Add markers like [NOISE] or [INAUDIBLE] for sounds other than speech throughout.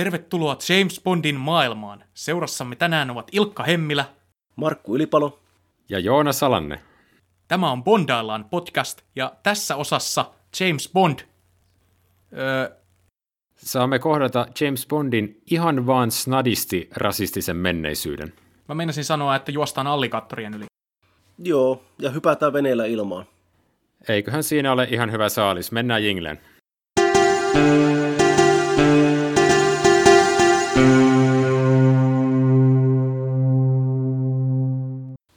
Tervetuloa James Bondin maailmaan. Seurassamme tänään ovat Ilkka Hemmilä, Markku Ylipalo ja Joona Salanne. Tämä on Bondaillaan podcast ja tässä osassa James Bond. Öö, Saamme kohdata James Bondin ihan vaan snadisti rasistisen menneisyyden. Mä meinasin sanoa, että juostaan alligaattorien yli. Joo, ja hypätään veneellä ilmaan. Eiköhän siinä ole ihan hyvä saalis. Mennään jingleen.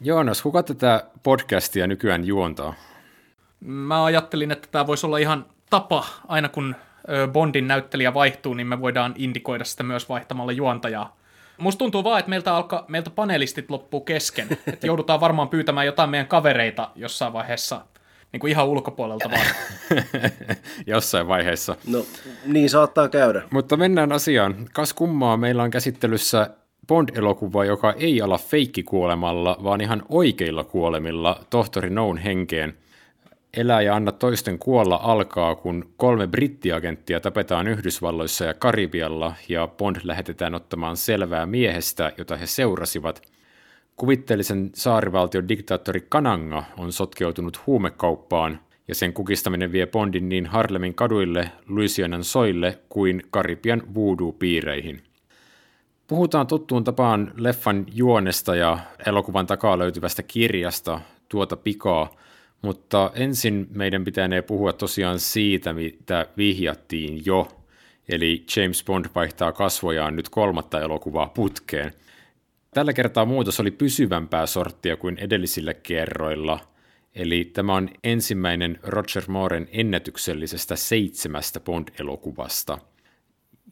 Joonas, kuka tätä podcastia nykyään juontaa? Mä ajattelin, että tämä voisi olla ihan tapa, aina kun Bondin näyttelijä vaihtuu, niin me voidaan indikoida sitä myös vaihtamalla juontajaa. Musta tuntuu vaan, että meiltä, alka, meiltä panelistit loppuu kesken. [LAUGHS] Että joudutaan varmaan pyytämään jotain meidän kavereita jossain vaiheessa niin kuin ihan ulkopuolelta vaan. [LAUGHS] Jossain vaiheessa. No, niin saattaa käydä. Mutta mennään asiaan. Kas kummaa, meillä on käsittelyssä Bond-elokuva, joka ei ala feikkikuolemalla, vaan ihan oikeilla kuolemilla tohtori Noun henkeen. Elää ja anna toisten kuolla alkaa, kun kolme brittiagenttia tapetaan Yhdysvalloissa ja Karibialla, ja Bond lähetetään ottamaan selvää miehestä, jota he seurasivat. Kuvitteellisen saarivaltion diktaattori Kananga on sotkeutunut huumekauppaan, ja sen kukistaminen vie Bondin niin Harlemin kaduille, Louisianan soille kuin Karibian voodoo-piireihin – Puhutaan tuttuun tapaan leffan juonesta ja elokuvan takaa löytyvästä kirjasta tuota pikaa, mutta ensin meidän pitänee puhua tosiaan siitä, mitä vihjattiin jo, eli James Bond vaihtaa kasvojaan nyt kolmatta elokuvaa putkeen. Tällä kertaa muutos oli pysyvämpää sorttia kuin edellisillä kerroilla, eli tämä on ensimmäinen Roger Mooren ennätyksellisestä seitsemästä Bond-elokuvasta –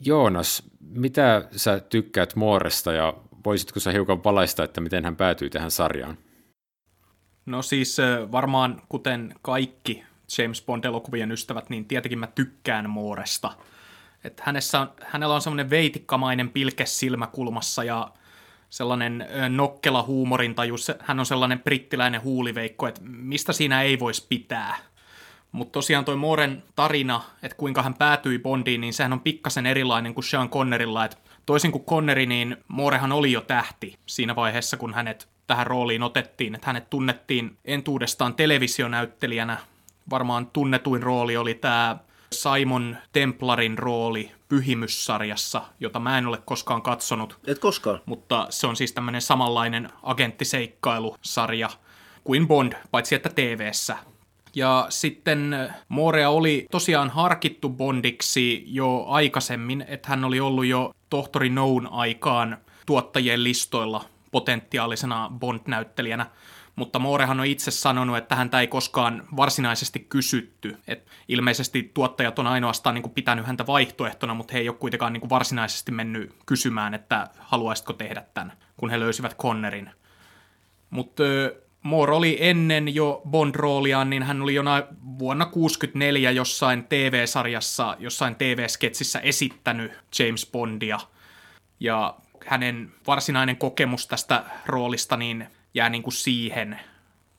Joonas, mitä sä tykkäät Mooresta ja voisitko sä hiukan valaista, että miten hän päätyi tähän sarjaan? No siis varmaan kuten kaikki James Bond-elokuvien ystävät, niin tietenkin mä tykkään Mooresta. Että hänessä on, hänellä on semmoinen veitikkamainen pilke silmäkulmassa ja sellainen nokkela huumorintaju. Hän on sellainen brittiläinen huuliveikko, että mistä siinä ei voisi pitää – mutta tosiaan toi Mooren tarina, että kuinka hän päätyi Bondiin, niin sehän on pikkasen erilainen kuin Sean Connerilla. Et toisin kuin Conneri, niin Moorehan oli jo tähti siinä vaiheessa, kun hänet tähän rooliin otettiin. Että hänet tunnettiin entuudestaan televisionäyttelijänä. Varmaan tunnetuin rooli oli tämä Simon Templarin rooli Pyhimyssarjassa, jota mä en ole koskaan katsonut. Et koskaan? Mutta se on siis tämmöinen samanlainen agenttiseikkailusarja kuin Bond, paitsi että TV-ssä. Ja sitten Morea oli tosiaan harkittu Bondiksi jo aikaisemmin, että hän oli ollut jo tohtori Noun aikaan tuottajien listoilla potentiaalisena Bond-näyttelijänä. Mutta Moorehan on itse sanonut, että häntä ei koskaan varsinaisesti kysytty. Et ilmeisesti tuottajat on ainoastaan niin kuin pitänyt häntä vaihtoehtona, mutta he ei ole kuitenkaan niin kuin varsinaisesti mennyt kysymään, että haluaisitko tehdä tämän, kun he löysivät Connerin. Mutta Moore oli ennen jo Bond-rooliaan, niin hän oli jo vuonna 1964 jossain TV-sarjassa, jossain TV-sketsissä esittänyt James Bondia. Ja hänen varsinainen kokemus tästä roolista niin jää niin kuin siihen.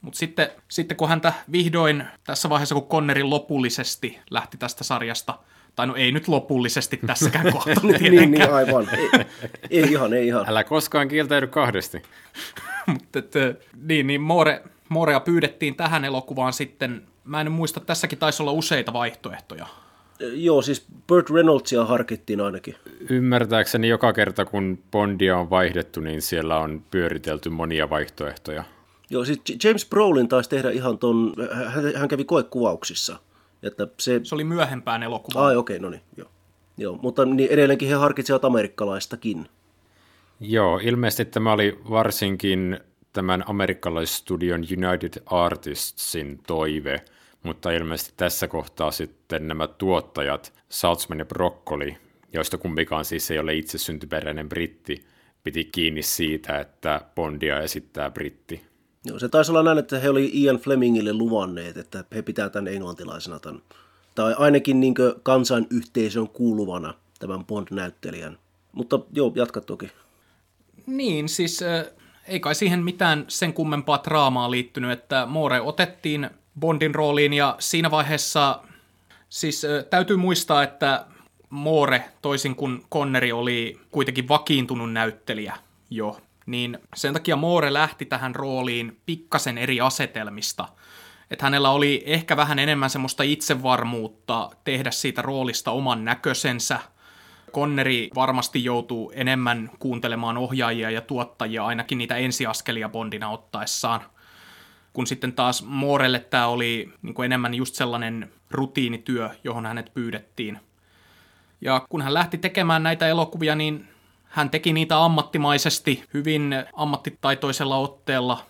Mutta sitten, sitten kun häntä vihdoin tässä vaiheessa, kun Conneri lopullisesti lähti tästä sarjasta, tai no ei nyt lopullisesti tässäkään [LAUGHS] kohtaa niin, niin, aivan. Ei, ei ihan, ei ihan. Älä koskaan kieltäydy kahdesti. [LAUGHS] Mutta niin, niin More, Morea pyydettiin tähän elokuvaan sitten, mä en muista, tässäkin taisi olla useita vaihtoehtoja. Joo, siis Burt Reynoldsia harkittiin ainakin. Ymmärtääkseni joka kerta, kun Bondia on vaihdettu, niin siellä on pyöritelty monia vaihtoehtoja. Joo, siis James Brolin taisi tehdä ihan ton, hän kävi koekuvauksissa. Että se... se oli myöhempään elokuvaan. Ai okei, okay, no niin, joo. joo. Mutta niin edelleenkin he harkitsivat amerikkalaistakin. Joo, ilmeisesti tämä oli varsinkin tämän amerikkalaisstudion United Artistsin toive, mutta ilmeisesti tässä kohtaa sitten nämä tuottajat, Saltzman ja Broccoli, joista kumpikaan siis ei ole itse syntyperäinen britti, piti kiinni siitä, että Bondia esittää britti. Joo, se taisi olla näin, että he oli Ian Flemingille luvanneet, että he pitää tämän englantilaisena tämän, tai ainakin niin kansanyhteisön kuuluvana tämän Bond-näyttelijän. Mutta joo, jatka toki. Niin, siis äh, ei kai siihen mitään sen kummempaa draamaa liittynyt, että Moore otettiin Bondin rooliin ja siinä vaiheessa siis äh, täytyy muistaa, että Moore, toisin kuin Conneri, oli kuitenkin vakiintunut näyttelijä jo, niin sen takia Moore lähti tähän rooliin pikkasen eri asetelmista. Että hänellä oli ehkä vähän enemmän semmoista itsevarmuutta tehdä siitä roolista oman näköisensä. Conneri varmasti joutuu enemmän kuuntelemaan ohjaajia ja tuottajia, ainakin niitä ensiaskelia Bondina ottaessaan. Kun sitten taas Moorelle tämä oli niin enemmän just sellainen rutiinityö, johon hänet pyydettiin. Ja kun hän lähti tekemään näitä elokuvia, niin hän teki niitä ammattimaisesti, hyvin ammattitaitoisella otteella,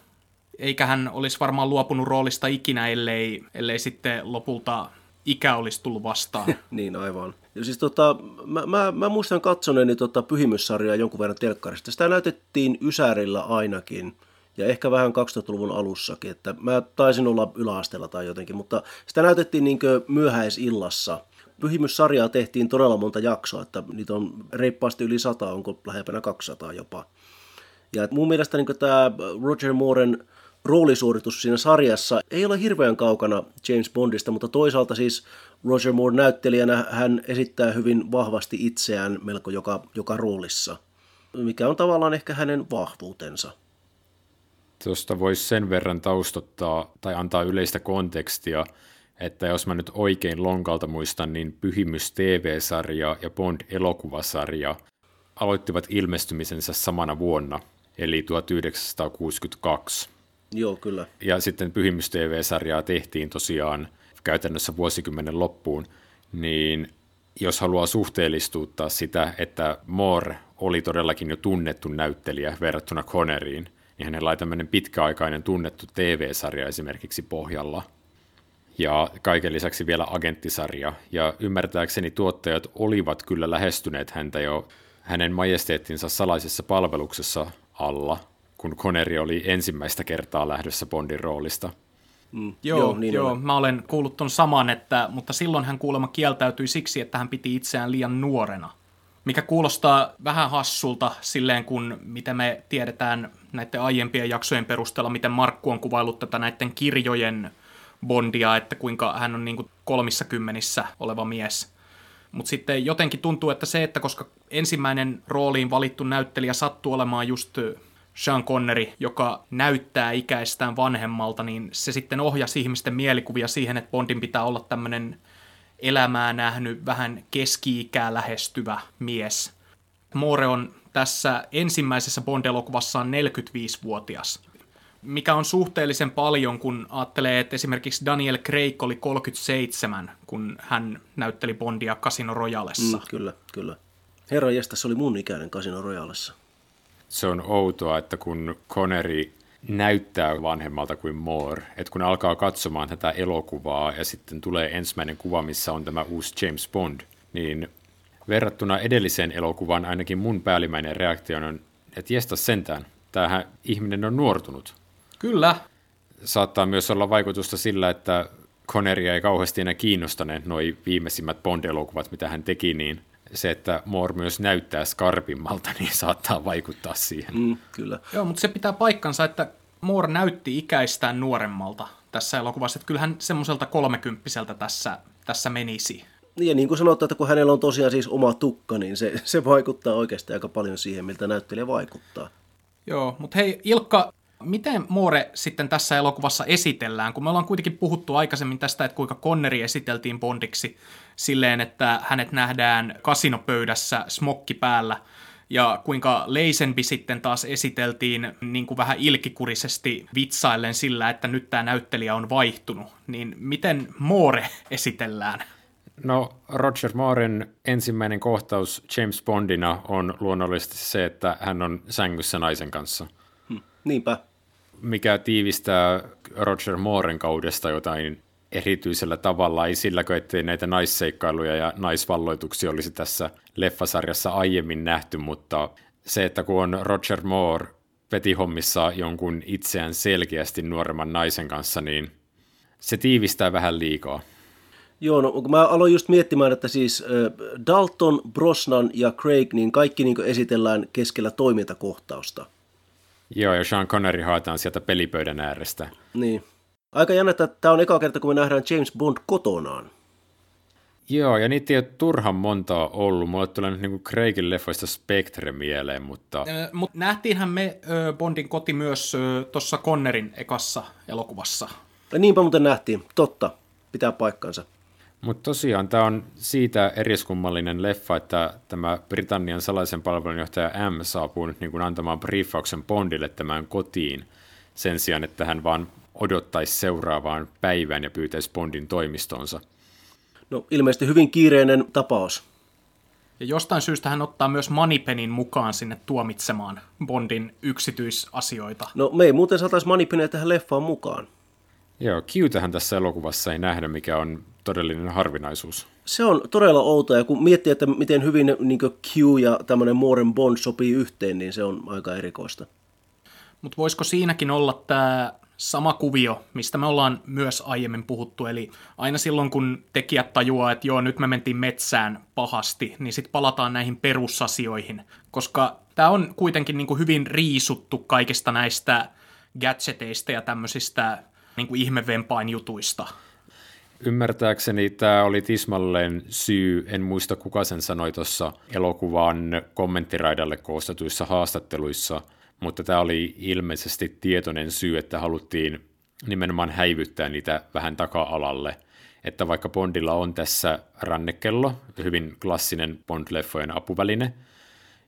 eikä hän olisi varmaan luopunut roolista ikinä, ellei, ellei sitten lopulta ikä olisi tullut vastaan. [LAUGHS] niin, aivan. Ja siis tota, mä, mä, mä muistan katsoneeni tota pyhimyssarjaa jonkun verran telkkarista. Sitä näytettiin Ysärillä ainakin, ja ehkä vähän 2000-luvun alussakin, että mä taisin olla yläasteella tai jotenkin, mutta sitä näytettiin niin myöhäisillassa – Pyhimyssarjaa tehtiin todella monta jaksoa, että niitä on reippaasti yli sata, onko lähempänä 200 jopa. Ja mun mielestä niin tämä Roger Mooren roolisuoritus siinä sarjassa ei ole hirveän kaukana James Bondista, mutta toisaalta siis Roger Moore näyttelijänä hän esittää hyvin vahvasti itseään melko joka, joka roolissa, mikä on tavallaan ehkä hänen vahvuutensa. Tuosta voisi sen verran taustottaa tai antaa yleistä kontekstia, että jos mä nyt oikein lonkalta muistan, niin Pyhimys TV-sarja ja Bond-elokuvasarja aloittivat ilmestymisensä samana vuonna, eli 1962. Joo, kyllä. Ja sitten Pyhimys TV-sarjaa tehtiin tosiaan käytännössä vuosikymmenen loppuun, niin jos haluaa suhteellistuuttaa sitä, että Moore oli todellakin jo tunnettu näyttelijä verrattuna Conneriin, niin hänellä oli tämmöinen pitkäaikainen tunnettu TV-sarja esimerkiksi pohjalla – ja kaiken lisäksi vielä agenttisarja. Ja ymmärtääkseni tuottajat olivat kyllä lähestyneet häntä jo hänen majesteettinsa salaisessa palveluksessa alla, kun Connery oli ensimmäistä kertaa lähdössä Bondin roolista. Mm, joo, joo, niin joo mä olen kuullut ton saman, että, mutta silloin hän kuulemma kieltäytyi siksi, että hän piti itseään liian nuorena. Mikä kuulostaa vähän hassulta silleen, kun mitä me tiedetään näiden aiempien jaksojen perusteella, miten Markku on kuvaillut tätä näiden kirjojen Bondia, että kuinka hän on niin kuin kolmissa kymmenissä oleva mies. Mutta sitten jotenkin tuntuu, että se, että koska ensimmäinen rooliin valittu näyttelijä sattuu olemaan just Sean Connery, joka näyttää ikäistään vanhemmalta, niin se sitten ohjasi ihmisten mielikuvia siihen, että Bondin pitää olla tämmöinen elämää nähnyt, vähän keski-ikää lähestyvä mies. Moore on tässä ensimmäisessä Bond-elokuvassaan 45-vuotias mikä on suhteellisen paljon, kun ajattelee, että esimerkiksi Daniel Craig oli 37, kun hän näytteli Bondia Casino Royalessa. Mm, kyllä, kyllä. Herra se oli mun ikäinen Casino Royalessa. Se on outoa, että kun Connery näyttää vanhemmalta kuin Moore, että kun alkaa katsomaan tätä elokuvaa ja sitten tulee ensimmäinen kuva, missä on tämä uusi James Bond, niin verrattuna edelliseen elokuvaan ainakin mun päällimmäinen reaktio on, että jesta sentään, tämähän ihminen on nuortunut. Kyllä. Saattaa myös olla vaikutusta sillä, että Conneria ei kauheasti enää kiinnostaneet nuo viimeisimmät Bond-elokuvat, mitä hän teki, niin se, että Moore myös näyttää skarpimmalta, [LAUGHS] niin saattaa vaikuttaa siihen. Mm, kyllä. Joo, mutta se pitää paikkansa, että Moore näytti ikäistään nuoremmalta tässä elokuvassa, että kyllähän semmoiselta kolmekymppiseltä tässä, tässä menisi. Ja niin kuin sanottu, että kun hänellä on tosiaan siis oma tukka, niin se, [LAUGHS] se vaikuttaa oikeasti aika paljon siihen, miltä näyttelijä vaikuttaa. Joo, mutta hei Ilkka, Miten Moore sitten tässä elokuvassa esitellään, kun me ollaan kuitenkin puhuttu aikaisemmin tästä, että kuinka Conneri esiteltiin Bondiksi silleen, että hänet nähdään kasinopöydässä smokki päällä, ja kuinka Leisenby sitten taas esiteltiin niin kuin vähän ilkikurisesti vitsaillen sillä, että nyt tämä näyttelijä on vaihtunut, niin miten Moore esitellään? No Roger Mooren ensimmäinen kohtaus James Bondina on luonnollisesti se, että hän on sängyssä naisen kanssa. Hmm, niinpä mikä tiivistää Roger Mooren kaudesta jotain erityisellä tavalla, ei silläkö, ettei näitä naisseikkailuja ja naisvalloituksia olisi tässä leffasarjassa aiemmin nähty, mutta se, että kun on Roger Moore petihommissa jonkun itseään selkeästi nuoremman naisen kanssa, niin se tiivistää vähän liikaa. Joo, no mä aloin just miettimään, että siis Dalton, Brosnan ja Craig, niin kaikki niin esitellään keskellä toimintakohtausta. Joo, ja Sean Connery haetaan sieltä pelipöydän äärestä. Niin. Aika jännä, että tämä on eka kerta, kun me nähdään James Bond kotonaan. Joo, ja niitä ei ole turhan montaa ollut. Mulle tulee nyt niin Craigin leffoista Spectre mieleen, mutta... Mutta nähtiinhän me ö, Bondin koti myös tuossa Connerin ekassa elokuvassa. Ja niinpä muuten nähtiin, totta, pitää paikkansa. Mutta tosiaan tämä on siitä eriskummallinen leffa, että tämä Britannian salaisen palvelun johtaja M saapuu nyt niin kuin antamaan briefauksen Bondille tämän kotiin sen sijaan, että hän vaan odottaisi seuraavaan päivään ja pyytäisi Bondin toimistonsa. No ilmeisesti hyvin kiireinen tapaus. Ja jostain syystä hän ottaa myös Manipenin mukaan sinne tuomitsemaan Bondin yksityisasioita. No me ei muuten saataisi Manipenia tähän leffaan mukaan. Joo, Qtähän tässä elokuvassa ei nähdä, mikä on todellinen harvinaisuus. Se on todella outoa, ja kun miettii, että miten hyvin niin Q ja tämmöinen Moren Bond sopii yhteen, niin se on aika erikoista. Mutta voisiko siinäkin olla tämä sama kuvio, mistä me ollaan myös aiemmin puhuttu, eli aina silloin kun tekijät tajuaa, että joo, nyt me mentiin metsään pahasti, niin sitten palataan näihin perusasioihin, koska tämä on kuitenkin niin kuin hyvin riisuttu kaikista näistä gadgeteista ja tämmöisistä niin kuin ihmevempain jutuista. Ymmärtääkseni tämä oli tismalleen syy, en muista kuka sen sanoi tuossa elokuvan kommenttiraidalle koostetuissa haastatteluissa, mutta tämä oli ilmeisesti tietoinen syy, että haluttiin nimenomaan häivyttää niitä vähän taka-alalle. Että vaikka Bondilla on tässä rannekello, hyvin klassinen Bond-leffojen apuväline,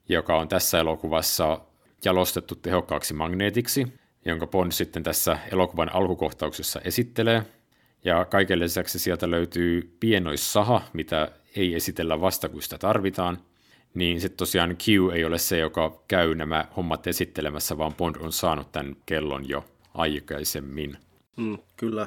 joka on tässä elokuvassa jalostettu tehokkaaksi magneetiksi, jonka Bond sitten tässä elokuvan alkukohtauksessa esittelee. Ja kaiken lisäksi sieltä löytyy pienoissaha, mitä ei esitellä vasta, kun sitä tarvitaan. Niin sitten tosiaan Q ei ole se, joka käy nämä hommat esittelemässä, vaan Bond on saanut tämän kellon jo aikaisemmin. Mm, kyllä.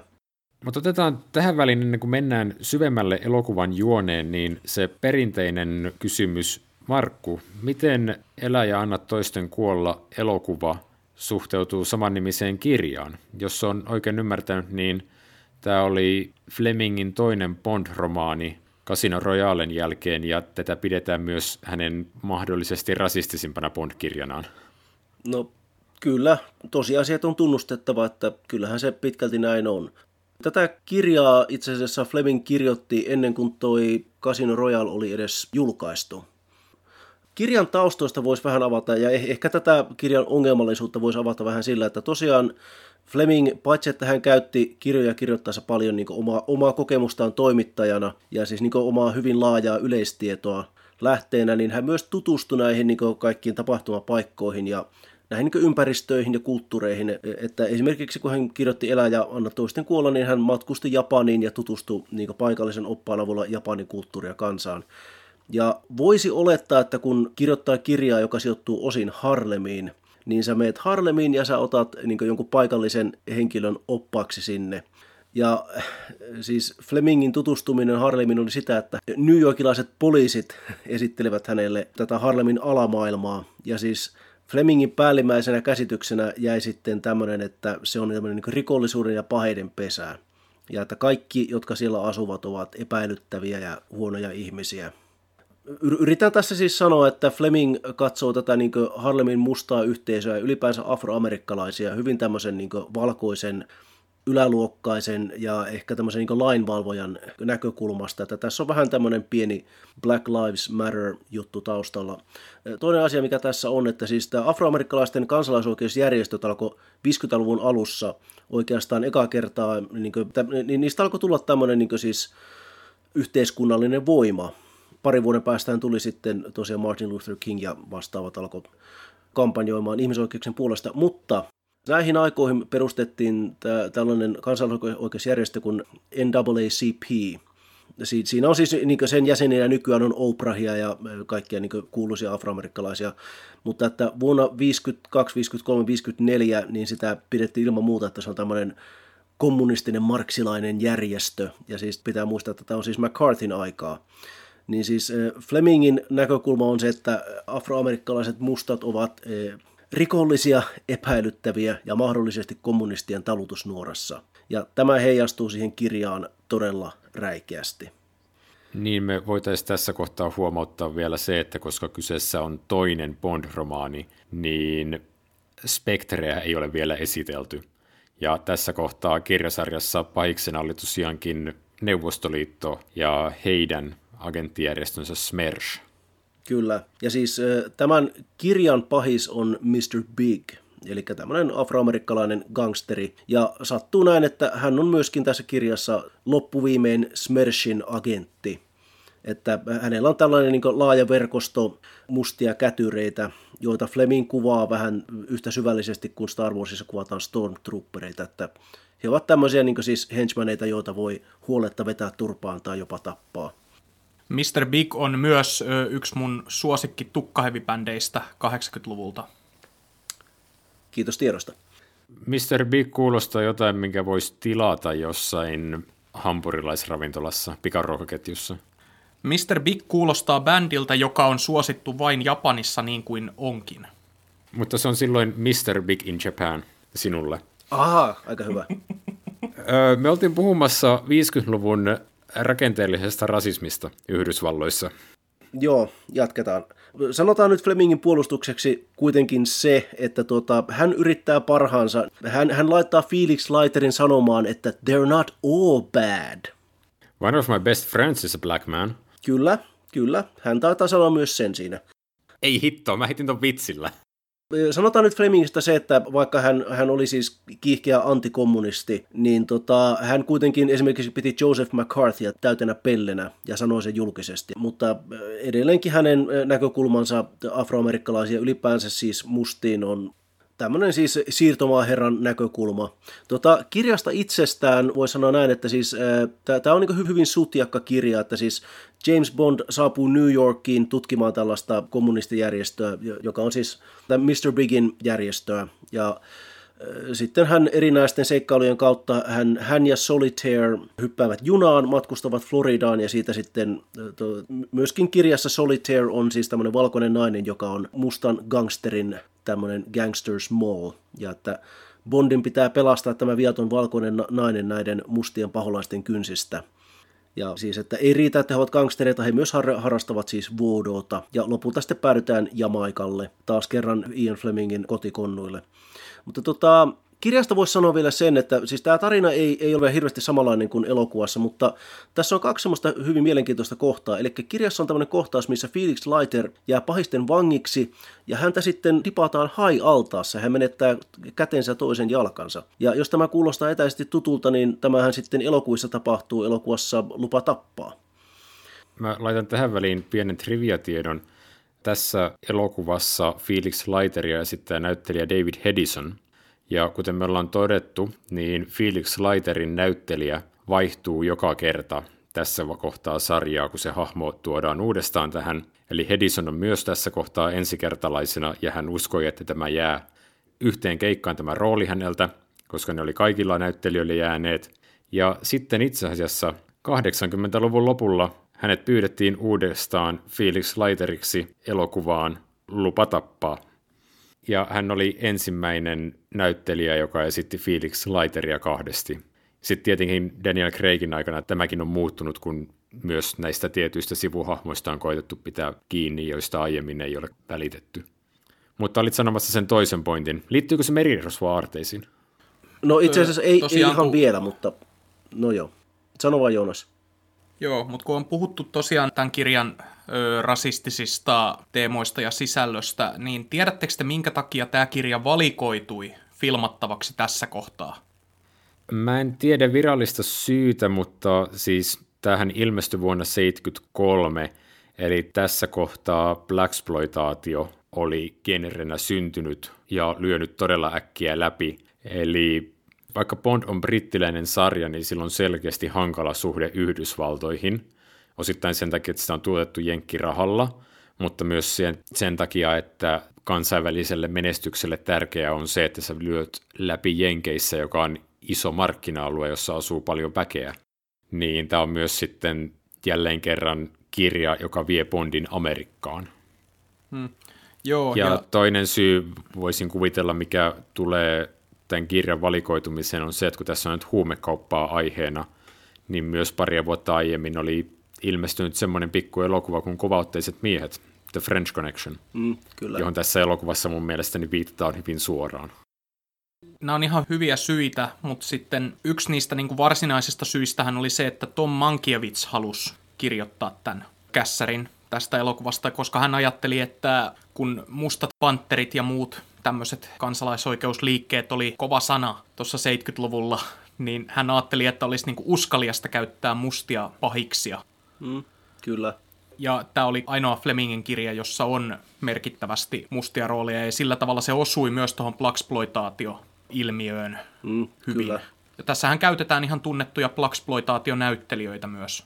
Mutta otetaan tähän väliin, ennen kuin mennään syvemmälle elokuvan juoneen, niin se perinteinen kysymys, Markku, miten Elä ja anna toisten kuolla elokuva suhteutuu samannimiseen kirjaan. Jos on oikein ymmärtänyt, niin tämä oli Flemingin toinen Bond-romaani Casino Royalen jälkeen, ja tätä pidetään myös hänen mahdollisesti rasistisimpana Bond-kirjanaan. No kyllä, tosiasiat on tunnustettava, että kyllähän se pitkälti näin on. Tätä kirjaa itse asiassa Fleming kirjoitti ennen kuin toi Casino Royale oli edes julkaistu. Kirjan taustoista voisi vähän avata, ja eh- ehkä tätä kirjan ongelmallisuutta voisi avata vähän sillä, että tosiaan Fleming, paitsi että hän käytti kirjoja kirjoittaessa paljon niin omaa, omaa kokemustaan toimittajana ja siis niin omaa hyvin laajaa yleistietoa lähteenä, niin hän myös tutustui näihin niin kaikkiin tapahtumapaikkoihin ja näihin niin ympäristöihin ja kulttuureihin. Että esimerkiksi kun hän kirjoitti Elää ja anna toisten kuolla, niin hän matkusti Japaniin ja tutustui niin paikallisen oppaan avulla Japanin kulttuuria kansaan. Ja voisi olettaa, että kun kirjoittaa kirjaa, joka sijoittuu osin Harlemiin, niin sä meet Harlemiin ja sä otat niin jonkun paikallisen henkilön oppaaksi sinne. Ja siis Flemingin tutustuminen Harlemin oli sitä, että New Yorkilaiset poliisit [LAUGHS] esittelevät hänelle tätä Harlemin alamaailmaa. Ja siis Flemingin päällimmäisenä käsityksenä jäi sitten tämmöinen, että se on tämmöinen niin rikollisuuden ja paheiden pesää. Ja että kaikki, jotka siellä asuvat, ovat epäilyttäviä ja huonoja ihmisiä. Yritän tässä siis sanoa, että Fleming katsoo tätä niin Harlemin mustaa yhteisöä, ylipäänsä afroamerikkalaisia, hyvin tämmöisen niin valkoisen, yläluokkaisen ja ehkä tämmöisen niin lainvalvojan näkökulmasta, että tässä on vähän tämmöinen pieni Black Lives Matter-juttu taustalla. Toinen asia, mikä tässä on, että siis tämä afroamerikkalaisten kansalaisoikeusjärjestöt alkoi 50-luvun alussa oikeastaan eka kertaa, niin, kuin, niin niistä alkoi tulla tämmöinen niin siis yhteiskunnallinen voima, parin vuoden päästään tuli sitten tosiaan Martin Luther King ja vastaavat alkoi kampanjoimaan ihmisoikeuksien puolesta, mutta näihin aikoihin perustettiin tällainen kansalaisoikeusjärjestö kuin NAACP. Siinä on siis niin sen jäseninä nykyään on Oprahia ja kaikkia niin kuuluisia afroamerikkalaisia, mutta että vuonna 52, 53, 54 niin sitä pidettiin ilman muuta, että se on tämmöinen kommunistinen marksilainen järjestö. Ja siis pitää muistaa, että tämä on siis McCarthyn aikaa. Niin siis Flemingin näkökulma on se, että afroamerikkalaiset mustat ovat rikollisia, epäilyttäviä ja mahdollisesti kommunistien talutusnuorassa. Ja tämä heijastuu siihen kirjaan todella räikeästi. Niin me voitaisiin tässä kohtaa huomauttaa vielä se, että koska kyseessä on toinen Bond-romaani, niin Spectreä ei ole vielä esitelty. Ja tässä kohtaa kirjasarjassa pahiksena oli tosiaankin Neuvostoliitto ja heidän agenttijärjestönsä SMERSH. Kyllä, ja siis tämän kirjan pahis on Mr. Big, eli tämmöinen afroamerikkalainen gangsteri. Ja sattuu näin, että hän on myöskin tässä kirjassa loppuviimein Smershin agentti. Että hänellä on tällainen niin laaja verkosto mustia kätyreitä, joita Fleming kuvaa vähän yhtä syvällisesti kuin Star Warsissa kuvataan Stormtroopereita, että he ovat tämmöisiä niin siis henchmaneita, joita voi huoletta vetää turpaan tai jopa tappaa. Mr. Big on myös ö, yksi mun suosikki tukkahevibändeistä 80-luvulta. Kiitos tiedosta. Mr. Big kuulostaa jotain, minkä voisi tilata jossain hampurilaisravintolassa, pikaruokaketjussa. Mr. Big kuulostaa bändiltä, joka on suosittu vain Japanissa niin kuin onkin. Mutta se on silloin Mr. Big in Japan sinulle. Aha, aika hyvä. [LAUGHS] Me oltiin puhumassa 50-luvun rakenteellisesta rasismista Yhdysvalloissa. Joo, jatketaan. Sanotaan nyt Flemingin puolustukseksi kuitenkin se, että tota, hän yrittää parhaansa. Hän, hän laittaa Felix Leiterin sanomaan, että they're not all bad. One of my best friends is a black man. Kyllä, kyllä. Hän taitaa sanoa myös sen siinä. Ei hittoa, mä hitin ton vitsillä. Sanotaan nyt Flemingistä se, että vaikka hän, hän oli siis kiihkeä antikommunisti, niin tota, hän kuitenkin esimerkiksi piti Joseph McCarthyä täytenä pellenä ja sanoi sen julkisesti. Mutta edelleenkin hänen näkökulmansa afroamerikkalaisia ylipäänsä siis mustiin on tämmöinen siis siirtomaaherran näkökulma. Tota, kirjasta itsestään voi sanoa näin, että siis tämä on niin hyvin sutjakka kirja, että siis James Bond saapuu New Yorkiin tutkimaan tällaista kommunistijärjestöä, joka on siis Mr. Bigin järjestöä, ja sitten hän erinäisten seikkailujen kautta, hän, hän ja Solitaire hyppäävät junaan, matkustavat Floridaan ja siitä sitten to, myöskin kirjassa Solitaire on siis tämmöinen valkoinen nainen, joka on mustan gangsterin tämmöinen gangsters mall. Ja että Bondin pitää pelastaa tämä viaton valkoinen nainen näiden mustien paholaisten kynsistä. Ja siis, että ei riitä, että he ovat gangstereita, he myös har- harrastavat siis voodota. Ja lopulta sitten päädytään Jamaikalle, taas kerran Ian Flemingin kotikonnuille. Mutta tota, kirjasta voisi sanoa vielä sen, että siis tämä tarina ei, ei ole hirveästi samanlainen kuin elokuvassa, mutta tässä on kaksi semmoista hyvin mielenkiintoista kohtaa. Eli kirjassa on tämmöinen kohtaus, missä Felix Leiter jää pahisten vangiksi ja häntä sitten tipataan hai-altaassa. Hän menettää kätensä toisen jalkansa. Ja jos tämä kuulostaa etäisesti tutulta, niin tämähän sitten elokuvissa tapahtuu elokuvassa Lupa tappaa. Mä laitan tähän väliin pienen triviatiedon. Tässä elokuvassa Felix Leiteria esittää näyttelijä David Hedison – ja kuten me ollaan todettu, niin Felix Leiterin näyttelijä vaihtuu joka kerta tässä kohtaa sarjaa, kun se hahmo tuodaan uudestaan tähän. Eli Hedison on myös tässä kohtaa ensikertalaisena ja hän uskoi, että tämä jää yhteen keikkaan tämä rooli häneltä, koska ne oli kaikilla näyttelijöille jääneet. Ja sitten itse asiassa 80-luvun lopulla hänet pyydettiin uudestaan Felix Leiteriksi elokuvaan Lupa tappaa ja hän oli ensimmäinen näyttelijä, joka esitti Felix Leiteria kahdesti. Sitten tietenkin Daniel Craigin aikana tämäkin on muuttunut, kun myös näistä tietyistä sivuhahmoista on koitettu pitää kiinni, joista aiemmin ei ole välitetty. Mutta olit sanomassa sen toisen pointin. Liittyykö se merirosvoaarteisiin? No itse asiassa ei, ei ihan kun... vielä, mutta no joo. Sano vaan Jonas. Joo, mutta kun on puhuttu tosiaan tämän kirjan ö, rasistisista teemoista ja sisällöstä, niin tiedättekö te minkä takia tämä kirja valikoitui filmattavaksi tässä kohtaa? Mä en tiedä virallista syytä, mutta siis tähän ilmestyi vuonna 1973, eli tässä kohtaa Blaxploitaatio oli genrenä syntynyt ja lyönyt todella äkkiä läpi. Eli vaikka Bond on brittiläinen sarja, niin sillä on selkeästi hankala suhde Yhdysvaltoihin. Osittain sen takia, että sitä on tuotettu jenkkirahalla, mutta myös sen, sen takia, että kansainväliselle menestykselle tärkeää on se, että sä lyöt läpi Jenkeissä, joka on iso markkina-alue, jossa asuu paljon väkeä. Niin tämä on myös sitten jälleen kerran kirja, joka vie Bondin Amerikkaan. Hmm. Joo, ja, ja toinen syy voisin kuvitella, mikä tulee tämän kirjan valikoitumiseen on se, että kun tässä on nyt huumekauppaa aiheena, niin myös paria vuotta aiemmin oli ilmestynyt semmoinen pikku elokuva kuin Kovautteiset miehet, The French Connection, mm, kyllä. johon tässä elokuvassa mun mielestäni viitataan hyvin suoraan. Nämä on ihan hyviä syitä, mutta sitten yksi niistä niin kuin varsinaisista syistähän oli se, että Tom Mankiewicz halusi kirjoittaa tämän kässärin tästä elokuvasta, koska hän ajatteli, että kun mustat panterit ja muut tämmöiset kansalaisoikeusliikkeet oli kova sana tuossa 70-luvulla, niin hän ajatteli, että olisi niinku uskaliasta käyttää mustia pahiksia. Mm, kyllä. Ja tämä oli ainoa Flemingin kirja, jossa on merkittävästi mustia rooleja, ja sillä tavalla se osui myös tuohon Blaxploitaatio-ilmiöön Mm, hyvin. Kyllä. Ja tässähän käytetään ihan tunnettuja Blaxploitaation-näyttelijöitä myös.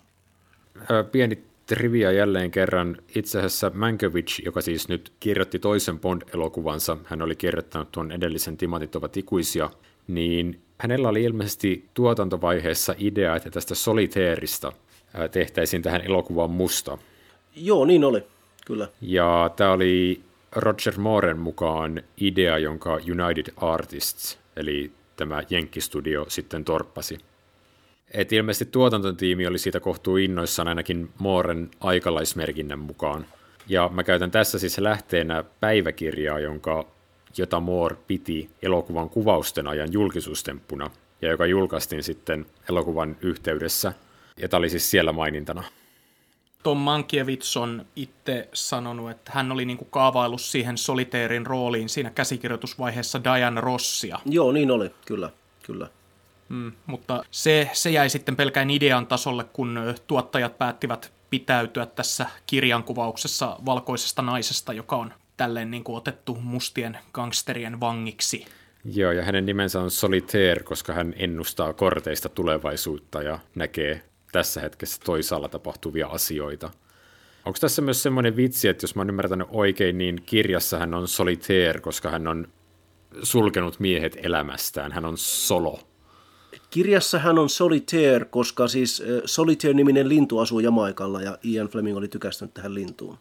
Ö, Pieni trivia jälleen kerran. Itse asiassa Mankiewicz, joka siis nyt kirjoitti toisen Bond-elokuvansa, hän oli kirjoittanut tuon edellisen Timantit ovat ikuisia, niin hänellä oli ilmeisesti tuotantovaiheessa idea, että tästä soliteerista tehtäisiin tähän elokuvaan musta. Joo, niin oli. Kyllä. Ja tämä oli Roger Mooren mukaan idea, jonka United Artists, eli tämä Jenkkistudio, sitten torppasi. Et ilmeisesti tuotantotiimi oli siitä kohtuu innoissaan ainakin Mooren aikalaismerkinnän mukaan. Ja mä käytän tässä siis lähteenä päiväkirjaa, jonka, jota Moore piti elokuvan kuvausten ajan julkisuustemppuna, ja joka julkaistiin sitten elokuvan yhteydessä. Ja tämä oli siis siellä mainintana. Tom Mankiewicz on itse sanonut, että hän oli niinku kaavaillut siihen soliteerin rooliin siinä käsikirjoitusvaiheessa Diane Rossia. Joo, niin oli. Kyllä. Kyllä. Mm, mutta se, se jäi sitten pelkään idean tasolle, kun tuottajat päättivät pitäytyä tässä kirjankuvauksessa valkoisesta naisesta, joka on tälleen niin kuin otettu mustien gangsterien vangiksi. Joo, ja hänen nimensä on Solitaire, koska hän ennustaa korteista tulevaisuutta ja näkee tässä hetkessä toisaalla tapahtuvia asioita. Onko tässä myös semmoinen vitsi, että jos mä oon ymmärtänyt oikein, niin kirjassa hän on Solitaire, koska hän on sulkenut miehet elämästään. Hän on solo. Kirjassa hän on Solitaire, koska siis Solitaire-niminen lintu asuu Jamaikalla ja Ian Fleming oli tykästynyt tähän lintuun.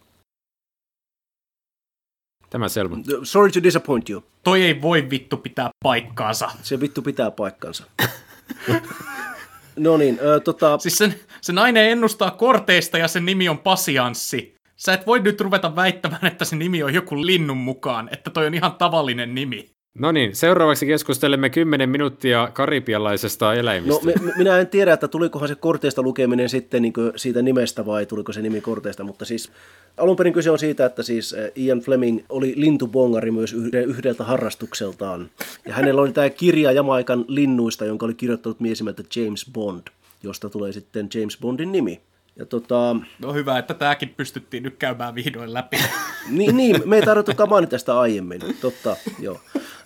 Tämä selvä. Sorry to disappoint you. Toi ei voi vittu pitää paikkaansa. Se vittu pitää paikkansa. [LAUGHS] no niin, äh, tota, Siis sen, se nainen ennustaa korteista ja sen nimi on Pasianssi. Sä et voi nyt ruveta väittämään, että se nimi on joku linnun mukaan, että toi on ihan tavallinen nimi. No niin, seuraavaksi keskustelemme 10 minuuttia karibialaisesta eläimistä. no, me, minä en tiedä, että tulikohan se korteista lukeminen sitten niin siitä nimestä vai tuliko se nimi korteista, mutta siis alun perin kyse on siitä, että siis äh, Ian Fleming oli lintubongari myös yhde- yhdeltä harrastukseltaan. Ja hänellä oli tämä kirja Jamaikan linnuista, jonka oli kirjoittanut mies nimeltä James Bond, josta tulee sitten James Bondin nimi. Ja tota, No hyvä, että tääkin pystyttiin nyt käymään vihdoin läpi. [LAUGHS] niin, niin, me ei tarvittukaan mainita tästä aiemmin, totta, joo.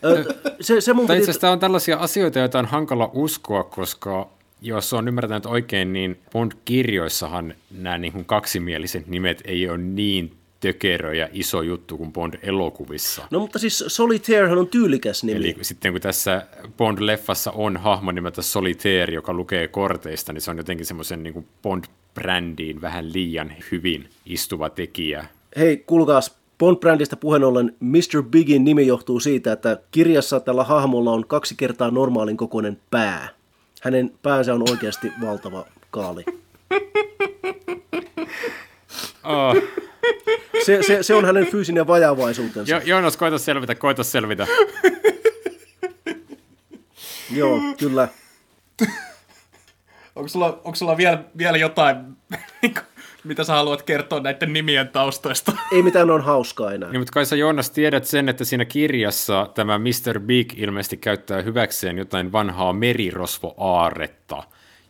Ö, Se, se mun itse piti, asiassa tämä on tällaisia asioita, joita on hankala uskoa, koska jos on ymmärtänyt oikein, niin Bond-kirjoissahan nämä niin kuin kaksimieliset nimet ei ole niin tökerö ja iso juttu kuin Bond-elokuvissa. no mutta siis Solitairehan on tyylikäs nimi. Eli sitten kun tässä Bond-leffassa on hahmo nimeltä Solitaire, joka lukee korteista, niin se on jotenkin semmoisen niin kuin Bond-brändiin vähän liian hyvin istuva tekijä. Hei, kuulkaas, Bond-brändistä puheen ollen Mr. Bigin nimi johtuu siitä, että kirjassa tällä hahmolla on kaksi kertaa normaalin kokoinen pää. Hänen päänsä on oikeasti valtava kaali. [LAUGHS] Oh. Se, se, se on hänen fyysinen vajavaisuutensa. Jo, Joonas, koita selvitä, koita selvitä. Joo, kyllä. [LAUGHS] Onko sulla, onko sulla vielä, vielä jotain, [LAUGHS] niinku, mitä sä haluat kertoa näiden nimien taustoista? Ei mitään on hauskaa enää. Niin, mutta kai sä Joonas tiedät sen, että siinä kirjassa tämä Mr. Big ilmeisesti käyttää hyväkseen jotain vanhaa merirosvoaaretta,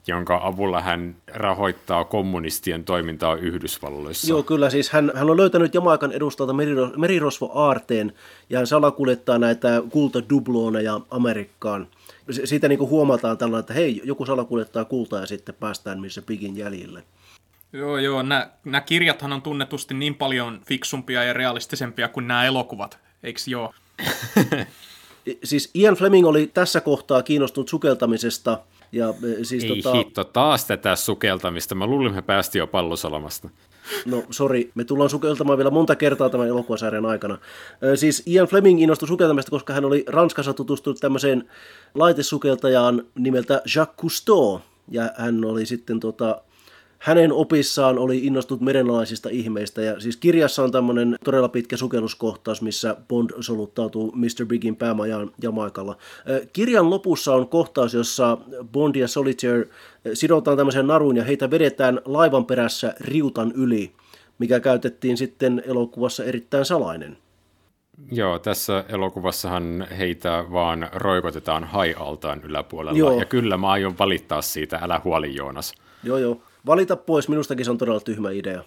jonka avulla hän rahoittaa kommunistien toimintaa Yhdysvalloissa. Joo, kyllä. Siis hän, hän on löytänyt Jamaikan edustalta meriro, merirosvo-aarteen ja hän salakuljettaa näitä kultadubloneja Amerikkaan. Si- Siitä niin kuin huomataan tällainen, että hei, joku salakuljettaa kultaa ja sitten päästään missä Pigin jäljille. Joo, joo. Nämä kirjathan on tunnetusti niin paljon fiksumpia ja realistisempia kuin nämä elokuvat, eikö joo? [LAUGHS] Siis Ian Fleming oli tässä kohtaa kiinnostunut sukeltamisesta. Ja e, siis Ei tota, hitto, taas tätä sukeltamista. Mä luulin, me päästiin jo pallosalamasta. No sori, me tullaan sukeltamaan vielä monta kertaa tämän elokuvasarjan aikana. Siis Ian Fleming innostui sukeltamista, koska hän oli Ranskassa tutustunut tämmöiseen laitesukeltajaan nimeltä Jacques Cousteau. Ja hän oli sitten tota, hänen opissaan oli innostut merenalaisista ihmeistä. Ja siis kirjassa on tämmöinen todella pitkä sukelluskohtaus, missä Bond soluttautuu Mr. Bigin päämajaan Jamaikalla. Kirjan lopussa on kohtaus, jossa Bond ja Solitaire sidotaan tämmöiseen naruun ja heitä vedetään laivan perässä riutan yli, mikä käytettiin sitten elokuvassa erittäin salainen. Joo, tässä elokuvassahan heitä vaan roikotetaan hai-altaan yläpuolella. Joo. Ja kyllä mä aion valittaa siitä, älä huoli Joonas. Joo, joo. Valita pois, minustakin se on todella tyhmä idea.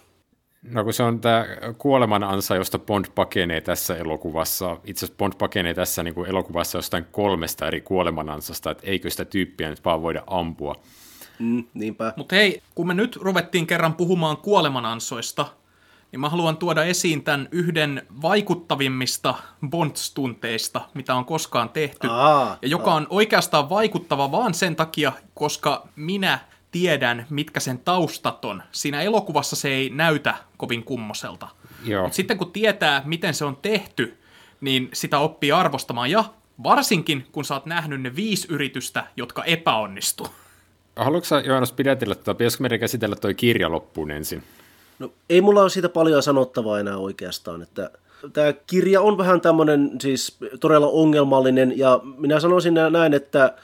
No kun se on tämä kuoleman ansa, josta Bond pakenee tässä elokuvassa. Itse asiassa Bond pakenee tässä niin kuin elokuvassa jostain kolmesta eri kuolemanansasta, että eikö sitä tyyppiä nyt vaan voida ampua. Mm, niinpä. Mutta hei, kun me nyt ruvettiin kerran puhumaan kuolemanansoista, niin mä haluan tuoda esiin tämän yhden vaikuttavimmista Bond-stunteista, mitä on koskaan tehty, Aa, ja joka aa. on oikeastaan vaikuttava vaan sen takia, koska minä tiedän, mitkä sen taustat on. Siinä elokuvassa se ei näytä kovin kummoselta. Mutta sitten kun tietää, miten se on tehty, niin sitä oppii arvostamaan, ja varsinkin kun sä oot nähnyt ne viisi yritystä, jotka epäonnistu. Haluatko sä, Joonas, pidätellä, tai pitäisikö meidän käsitellä toi kirja loppuun ensin? No, ei mulla ole siitä paljon sanottavaa enää oikeastaan, että tämä kirja on vähän tämmöinen siis todella ongelmallinen, ja minä sanoisin näin, että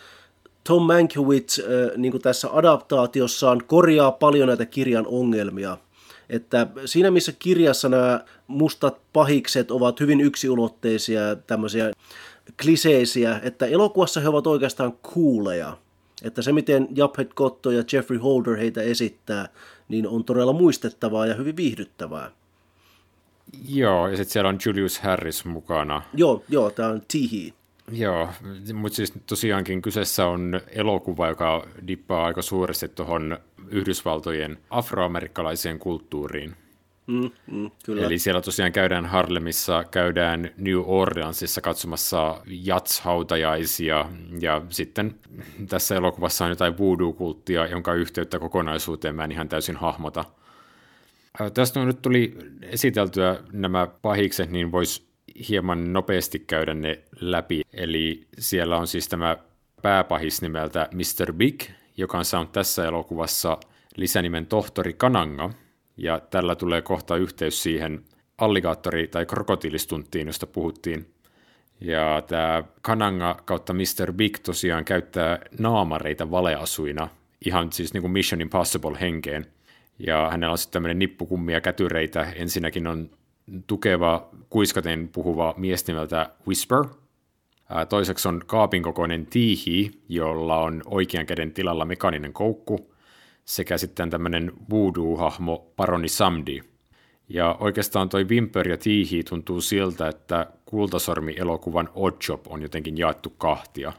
Tom Mankiewicz äh, niin tässä adaptaatiossaan korjaa paljon näitä kirjan ongelmia. Että siinä missä kirjassa nämä mustat pahikset ovat hyvin yksiulotteisia, tämmöisiä kliseisiä, että elokuvassa he ovat oikeastaan kuuleja. Että se, miten Japhet Kotto ja Jeffrey Holder heitä esittää, niin on todella muistettavaa ja hyvin viihdyttävää. Joo, ja sitten siellä on Julius Harris mukana. Joo, joo tämä on Tihi. Joo, mutta siis tosiaankin kyseessä on elokuva, joka dippaa aika suuresti tuohon Yhdysvaltojen afroamerikkalaiseen kulttuuriin. Mm, mm, kyllä. Eli siellä tosiaan käydään Harlemissa, käydään New Orleansissa katsomassa jats-hautajaisia, ja sitten tässä elokuvassa on jotain voodoo-kulttia, jonka yhteyttä kokonaisuuteen mä en ihan täysin hahmota. Tästä on nyt tuli esiteltyä nämä pahikset, niin voisi hieman nopeasti käydä ne läpi. Eli siellä on siis tämä pääpahis nimeltä Mr. Big, joka on saanut tässä elokuvassa lisänimen tohtori Kananga, ja tällä tulee kohta yhteys siihen alligaattori- tai krokotiilistunttiin, josta puhuttiin. Ja tämä Kananga kautta Mr. Big tosiaan käyttää naamareita valeasuina, ihan siis niin kuin Mission Impossible henkeen. Ja hänellä on sitten tämmöinen nippukummia kätyreitä. Ensinnäkin on tukeva, kuiskaten puhuva mies nimeltä Whisper. Toiseksi on kaapin kokoinen tiihi, jolla on oikean käden tilalla mekaaninen koukku, sekä sitten tämmöinen voodoo-hahmo Paroni Samdi. Ja oikeastaan toi Wimper ja Tiihi tuntuu siltä, että Kultasormi-elokuvan Oddjob on jotenkin jaettu kahtia.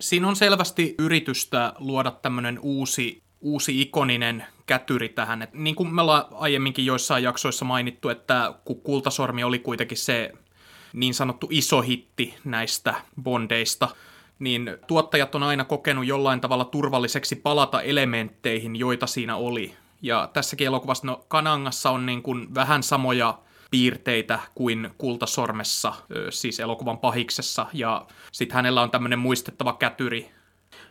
Siinä on selvästi yritystä luoda tämmöinen uusi uusi ikoninen kätyri tähän. Et niin kuin me ollaan aiemminkin joissain jaksoissa mainittu, että kun Kultasormi oli kuitenkin se niin sanottu iso hitti näistä bondeista, niin tuottajat on aina kokenut jollain tavalla turvalliseksi palata elementteihin, joita siinä oli. Ja tässäkin elokuvassa no, Kanangassa on niin kuin vähän samoja piirteitä kuin Kultasormessa, siis elokuvan pahiksessa, ja sitten hänellä on tämmöinen muistettava kätyri,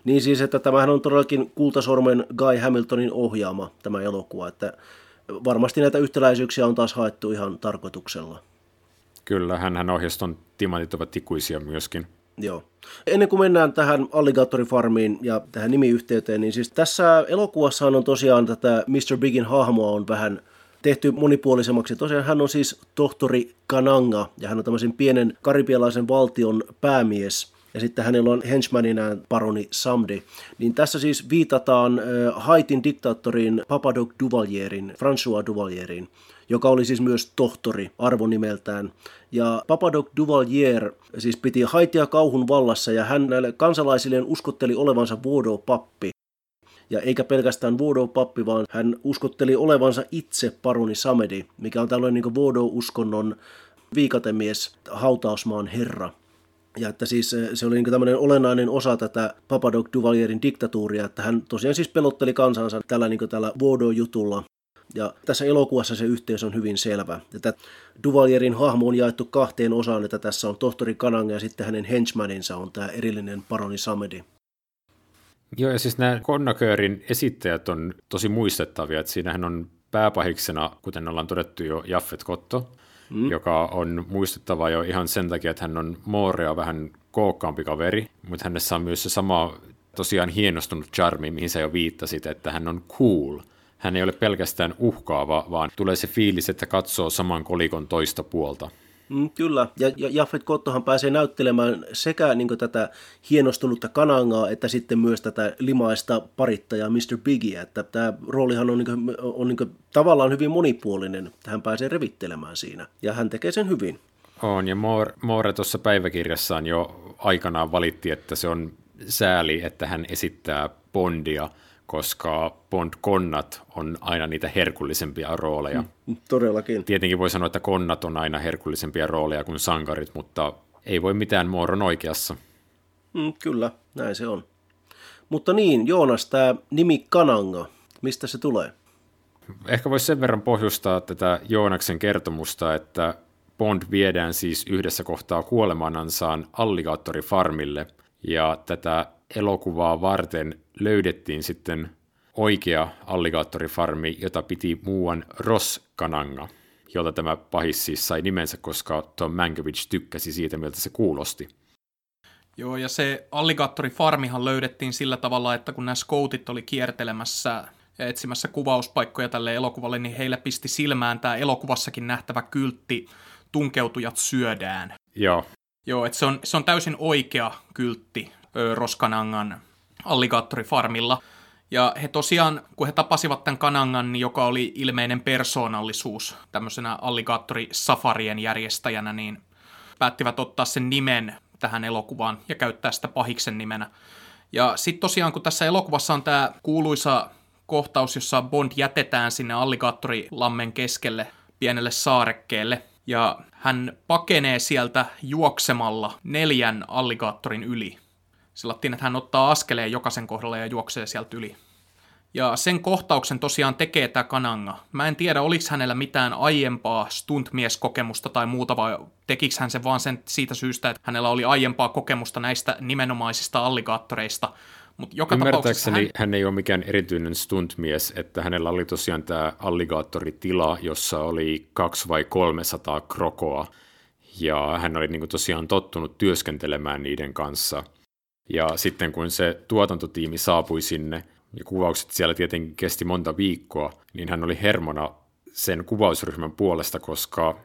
niin siis, että tämähän on todellakin Kultasormen Guy Hamiltonin ohjaama tämä elokuva, että varmasti näitä yhtäläisyyksiä on taas haettu ihan tarkoituksella. Kyllä, hän ohjasi ton Timantit ovat ikuisia myöskin. Joo. Ennen kuin mennään tähän Alligatorifarmiin ja tähän nimiyhteyteen, niin siis tässä elokuvassa on tosiaan tätä Mr. Bigin hahmoa on vähän tehty monipuolisemmaksi. Tosiaan hän on siis tohtori Kananga ja hän on tämmöisen pienen karibialaisen valtion päämies – ja sitten hänellä on henchmaninään paroni Samdi. Niin tässä siis viitataan Haitin diktaattoriin Papadoc Duvalierin, François Duvalierin, joka oli siis myös tohtori arvonimeltään. Ja Papadoc Duvalier siis piti Haitia kauhun vallassa ja hän näille kansalaisilleen uskotteli olevansa Voodoo-pappi. Ja eikä pelkästään Voodoo-pappi, vaan hän uskotteli olevansa itse paroni Samedi, mikä on tällainen niin Voodoo-uskonnon viikatemies, hautausmaan herra. Ja että siis se oli niin tämmöinen olennainen osa tätä Papadoc Duvalierin diktatuuria, että hän tosiaan siis pelotteli kansansa tällä, niin tällä Voodoo-jutulla. Ja tässä elokuvassa se yhteys on hyvin selvä. Että Duvalierin hahmo on jaettu kahteen osaan, että tässä on tohtori Kananga ja sitten hänen henchmaninsa on tämä erillinen paroni Samedi. Joo, ja siis nämä Connoköörin esittäjät on tosi muistettavia, että siinähän on pääpahiksena, kuten ollaan todettu jo, Jaffet Kotto, mm. joka on muistettava jo ihan sen takia, että hän on Moorea vähän kookkaampi kaveri, mutta hänessä on myös se sama tosiaan hienostunut charmi, mihin sä jo viittasit, että hän on cool. Hän ei ole pelkästään uhkaava, vaan tulee se fiilis, että katsoo saman kolikon toista puolta. Mm, kyllä, ja, ja Jaffet Kottohan pääsee näyttelemään sekä niin tätä hienostunutta kanangaa, että sitten myös tätä limaista parittajaa Mr. Biggie, että tämä roolihan on, niin kuin, on niin tavallaan hyvin monipuolinen, hän pääsee revittelemään siinä, ja hän tekee sen hyvin. On, ja Moore, Moore tuossa päiväkirjassaan jo aikanaan valitti, että se on sääli, että hän esittää Bondia, koska Bond-konnat on aina niitä herkullisempia rooleja. Mm, todellakin. Tietenkin voi sanoa, että konnat on aina herkullisempia rooleja kuin sankarit, mutta ei voi mitään Mooron oikeassa. Mm, kyllä, näin se on. Mutta niin, Joonas, tämä nimi Kananga, mistä se tulee? Ehkä voisi sen verran pohjustaa tätä Joonaksen kertomusta, että Bond viedään siis yhdessä kohtaa kuolemanansaan alligaattorifarmille, ja tätä elokuvaa varten löydettiin sitten oikea alligaattorifarmi, jota piti muuan Kananga, jolta tämä pahis siis sai nimensä, koska Tom Mankiewicz tykkäsi siitä, miltä se kuulosti. Joo, ja se alligaattorifarmihan löydettiin sillä tavalla, että kun nämä scoutit oli kiertelemässä ja etsimässä kuvauspaikkoja tälle elokuvalle, niin heillä pisti silmään tämä elokuvassakin nähtävä kyltti Tunkeutujat syödään. Joo. Joo, että se on, se on täysin oikea kyltti Roskanangan alligaattorifarmilla. Ja he tosiaan, kun he tapasivat tämän kanangan, niin joka oli ilmeinen persoonallisuus tämmöisenä alligaattori-safarien järjestäjänä, niin päättivät ottaa sen nimen tähän elokuvaan ja käyttää sitä pahiksen nimenä. Ja sitten tosiaan, kun tässä elokuvassa on tämä kuuluisa kohtaus, jossa Bond jätetään sinne alligaattorilammen keskelle pienelle saarekkeelle, ja hän pakenee sieltä juoksemalla neljän alligaattorin yli. Sillattiin, että hän ottaa askeleen jokaisen kohdalla ja juoksee sieltä yli. Ja sen kohtauksen tosiaan tekee tämä Kananga. Mä en tiedä, oliko hänellä mitään aiempaa stuntmieskokemusta tai muuta, vai tekikö hän sen vaan sen siitä syystä, että hänellä oli aiempaa kokemusta näistä nimenomaisista alligaattoreista. Mut joka Ymmärtääkseni hän... hän ei ole mikään erityinen stuntmies, että hänellä oli tosiaan tämä alligaattoritila, jossa oli kaksi vai 300 krokoa, ja hän oli niin tosiaan tottunut työskentelemään niiden kanssa – ja sitten kun se tuotantotiimi saapui sinne, ja kuvaukset siellä tietenkin kesti monta viikkoa, niin hän oli hermona sen kuvausryhmän puolesta, koska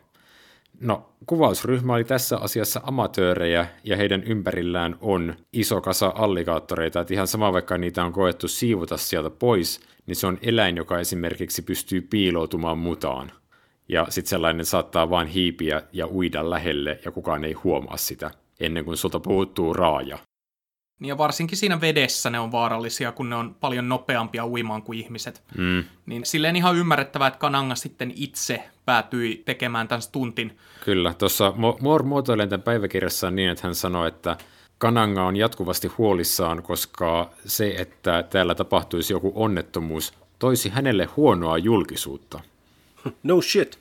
no, kuvausryhmä oli tässä asiassa amatöörejä ja heidän ympärillään on iso kasa alligaattoreita, että ihan sama vaikka niitä on koettu siivuta sieltä pois, niin se on eläin, joka esimerkiksi pystyy piiloutumaan mutaan. Ja sitten sellainen saattaa vain hiipiä ja uida lähelle ja kukaan ei huomaa sitä ennen kuin sulta puuttuu raaja. Niin ja varsinkin siinä vedessä ne on vaarallisia, kun ne on paljon nopeampia uimaan kuin ihmiset. Mm. Niin silleen ihan ymmärrettävää, että Kananga sitten itse päätyi tekemään tämän tuntin. Kyllä, tuossa Moore muotoilen tämän päiväkirjassa niin, että hän sanoi, että Kananga on jatkuvasti huolissaan, koska se, että täällä tapahtuisi joku onnettomuus, toisi hänelle huonoa julkisuutta. No shit.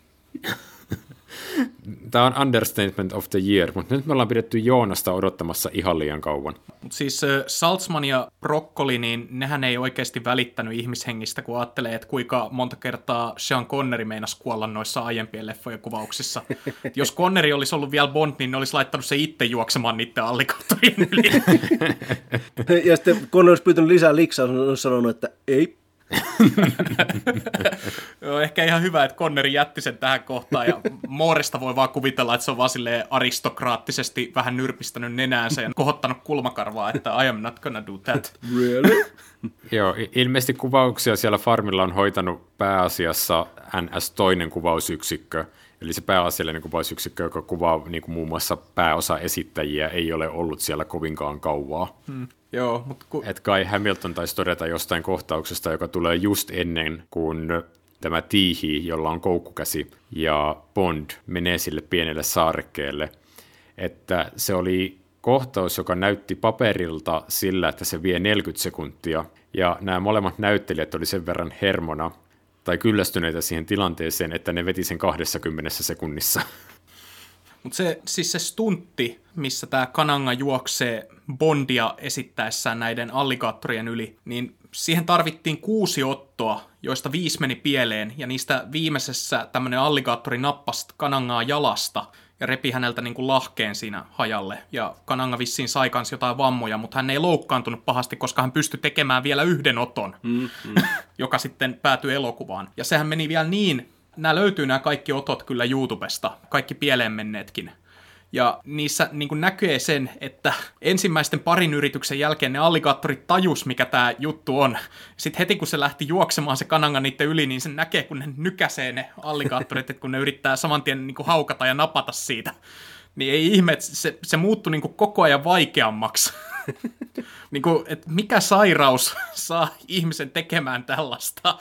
Tämä on understatement of the year, mutta nyt me ollaan pidetty Joonasta odottamassa ihan liian kauan. Mut siis Salzman ja Broccoli, niin nehän ei oikeasti välittänyt ihmishengistä, kun ajattelee, että kuinka monta kertaa Sean Connery meinasi kuolla noissa aiempien leffojen kuvauksissa. Et jos Connery olisi ollut vielä Bond, niin ne olisi laittanut se itse juoksemaan niiden allikaattorien yli. [LAUGHS] ja sitten Connery olisi pyytänyt lisää liksaa, on sanonut, että ei [LAUGHS] Joo, ehkä ihan hyvä, että Conneri jätti sen tähän kohtaan ja Mooresta voi vaan kuvitella, että se on vaan aristokraattisesti vähän nyrpistänyt nenäänsä ja kohottanut kulmakarvaa, että I am not gonna do that. [LAUGHS] Really? [LAUGHS] Joo, ilmeisesti kuvauksia siellä farmilla on hoitanut pääasiassa NS toinen kuvausyksikkö, Eli se pääasiallinen kuvausyksikkö, joka kuvaa niin kuin muun muassa pääosa esittäjiä, ei ole ollut siellä kovinkaan kauaa. Hmm. Joo, mutta ku... Et Kai Hamilton taisi todeta jostain kohtauksesta, joka tulee just ennen kuin tämä tiihi, jolla on koukkukäsi, ja Bond menee sille pienelle saarekkeelle, että se oli kohtaus, joka näytti paperilta sillä, että se vie 40 sekuntia, ja nämä molemmat näyttelijät oli sen verran hermona, tai kyllästyneitä siihen tilanteeseen, että ne veti sen 20 sekunnissa. Mutta se, siis se stuntti, missä tämä Kananga juoksee Bondia esittäessään näiden alligaattorien yli, niin siihen tarvittiin kuusi ottoa, joista viisi meni pieleen, ja niistä viimeisessä tämmöinen alligaattori nappasi Kanangaa jalasta ja repi häneltä niin kuin lahkeen siinä hajalle. Ja Kananga vissiin sai kans jotain vammoja, mutta hän ei loukkaantunut pahasti, koska hän pystyi tekemään vielä yhden oton, mm, mm. [LAUGHS] joka sitten päätyi elokuvaan. Ja sehän meni vielä niin, nämä löytyy nämä kaikki otot kyllä YouTubesta, kaikki pieleen menneetkin. Ja niissä niin kuin sen, että ensimmäisten parin yrityksen jälkeen ne alligaattorit tajus, mikä tämä juttu on. Sitten heti kun se lähti juoksemaan se kananga niiden yli, niin se näkee, kun ne nykäsee ne alligaattorit, että kun ne yrittää saman tien niin kuin haukata ja napata siitä. Niin ei ihme, että se, se muuttui niin kuin koko ajan vaikeammaksi. [LAUGHS] niin kuin, että mikä sairaus saa ihmisen tekemään tällaista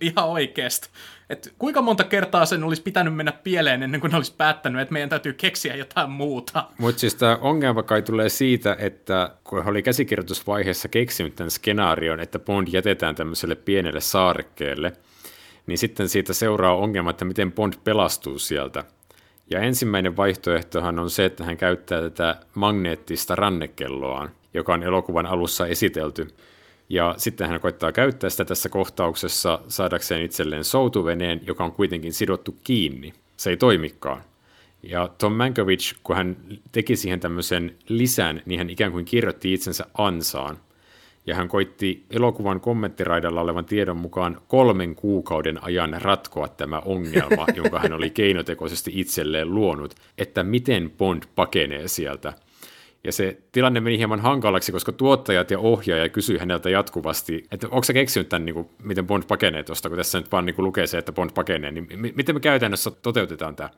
ihan oikeasti. Et kuinka monta kertaa sen olisi pitänyt mennä pieleen ennen kuin olisi päättänyt, että meidän täytyy keksiä jotain muuta. Mutta siis tämä ongelma kai tulee siitä, että kun he oli käsikirjoitusvaiheessa keksinyt tämän skenaarion, että Bond jätetään tämmöiselle pienelle saarekkeelle, niin sitten siitä seuraa ongelma, että miten Bond pelastuu sieltä. Ja ensimmäinen vaihtoehtohan on se, että hän käyttää tätä magneettista rannekelloaan, joka on elokuvan alussa esitelty. Ja sitten hän koittaa käyttää sitä tässä kohtauksessa saadakseen itselleen soutuveneen, joka on kuitenkin sidottu kiinni. Se ei toimikaan. Ja Tom Mankiewicz, kun hän teki siihen tämmöisen lisän, niin hän ikään kuin kirjoitti itsensä ansaan. Ja hän koitti elokuvan kommenttiraidalla olevan tiedon mukaan kolmen kuukauden ajan ratkoa tämä ongelma, [LAUGHS] jonka hän oli keinotekoisesti itselleen luonut, että miten Bond pakenee sieltä – ja se tilanne meni hieman hankalaksi, koska tuottajat ja ohjaaja kysyi häneltä jatkuvasti, että onko se keksinyt tämän, niin kuin, miten Bond pakenee tuosta, kun tässä nyt vaan niin kuin lukee se, että Bond pakenee, niin m- miten me käytännössä toteutetaan tämä?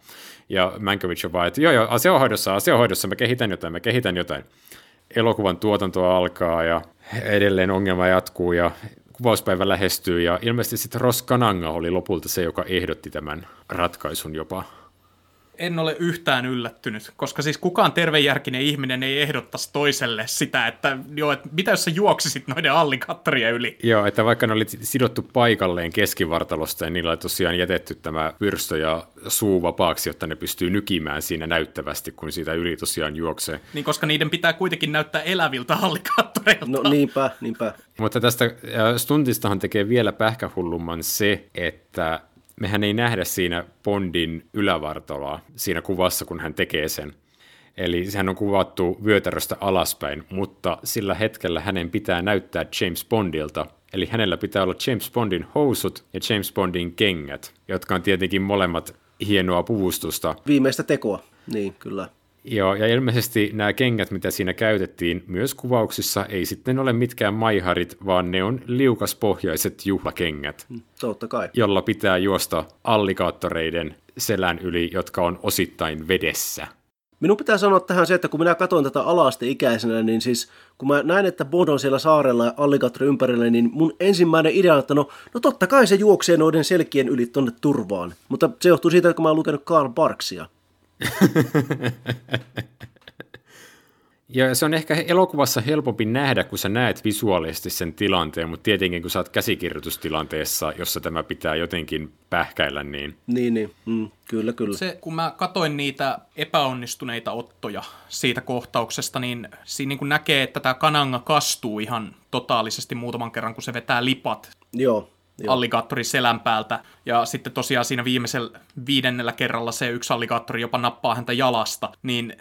Ja Mankiewicz on vaan, että joo, joo, asia on hoidossa, asia on hoidossa, mä kehitän jotain, mä kehitän jotain. Elokuvan tuotantoa alkaa ja edelleen ongelma jatkuu ja kuvauspäivä lähestyy ja ilmeisesti sitten Ross Kananga oli lopulta se, joka ehdotti tämän ratkaisun jopa en ole yhtään yllättynyt, koska siis kukaan tervejärkinen ihminen ei ehdottaisi toiselle sitä, että joo, että mitä jos sä juoksisit noiden allikattorien yli? Joo, että vaikka ne oli sidottu paikalleen keskivartalosta ja niillä oli tosiaan jätetty tämä pyrstö ja suu vapaaksi, jotta ne pystyy nykimään siinä näyttävästi, kun siitä yli tosiaan juoksee. Niin, koska niiden pitää kuitenkin näyttää eläviltä allikattoreilta. No niinpä, niinpä. Mutta tästä äh, stuntistahan tekee vielä pähkähullumman se, että mehän ei nähdä siinä Bondin ylävartaloa siinä kuvassa, kun hän tekee sen. Eli sehän on kuvattu vyötäröstä alaspäin, mutta sillä hetkellä hänen pitää näyttää James Bondilta. Eli hänellä pitää olla James Bondin housut ja James Bondin kengät, jotka on tietenkin molemmat hienoa puvustusta. Viimeistä tekoa, niin kyllä. Joo, ja ilmeisesti nämä kengät, mitä siinä käytettiin myös kuvauksissa, ei sitten ole mitkään maiharit, vaan ne on liukaspohjaiset juhlakengät. Mm, totta kai. Jolla pitää juosta allikaattoreiden selän yli, jotka on osittain vedessä. Minun pitää sanoa tähän se, että kun minä katson tätä alaste-ikäisenä, niin siis kun mä näen, että Bond on siellä saarella ja alligaattori ympärillä, niin mun ensimmäinen idea on, että no, no totta kai se juoksee noiden selkien yli tonne turvaan. Mutta se johtuu siitä, että kun mä oon lukenut Karl Barksia. [LAUGHS] ja se on ehkä elokuvassa helpompi nähdä, kun sä näet visuaalisesti sen tilanteen, mutta tietenkin kun sä oot käsikirjoitustilanteessa, jossa tämä pitää jotenkin pähkäillä, niin... Niin, niin. Mm, kyllä, kyllä. Se, kun mä katoin niitä epäonnistuneita ottoja siitä kohtauksesta, niin siinä niin näkee, että tämä kananga kastuu ihan totaalisesti muutaman kerran, kun se vetää lipat. Joo, alligaattori selän päältä. Ja sitten tosiaan siinä viimeisellä viidennellä kerralla se yksi alligaattori jopa nappaa häntä jalasta. Niin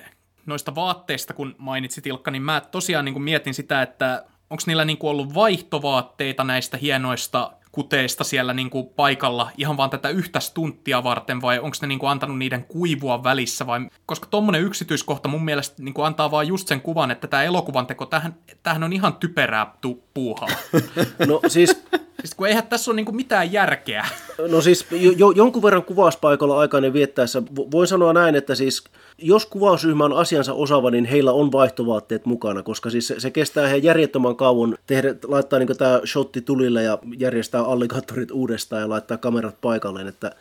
noista vaatteista, kun mainitsit Ilkka, niin mä tosiaan niin kuin mietin sitä, että onko niillä niin kuin ollut vaihtovaatteita näistä hienoista kuteista siellä niin kuin paikalla ihan vaan tätä yhtä stunttia varten, vai onko ne niin kuin antanut niiden kuivua välissä, vai koska tuommoinen yksityiskohta mun mielestä niin kuin antaa vaan just sen kuvan, että tämä elokuvan teko, tähän, tähän on ihan typerää tu- puuhaa. [LAUGHS] No siis Siis kun eihän tässä ole niin mitään järkeä. No siis jo, jonkun verran kuvauspaikalla aikainen viettäessä, voin sanoa näin, että siis jos kuvausryhmä on asiansa osaava, niin heillä on vaihtovaatteet mukana, koska siis se, se kestää heidän järjettömän kauan tehdä, laittaa niin tämä shotti tulille ja järjestää alligaattorit uudestaan ja laittaa kamerat paikalleen. Että,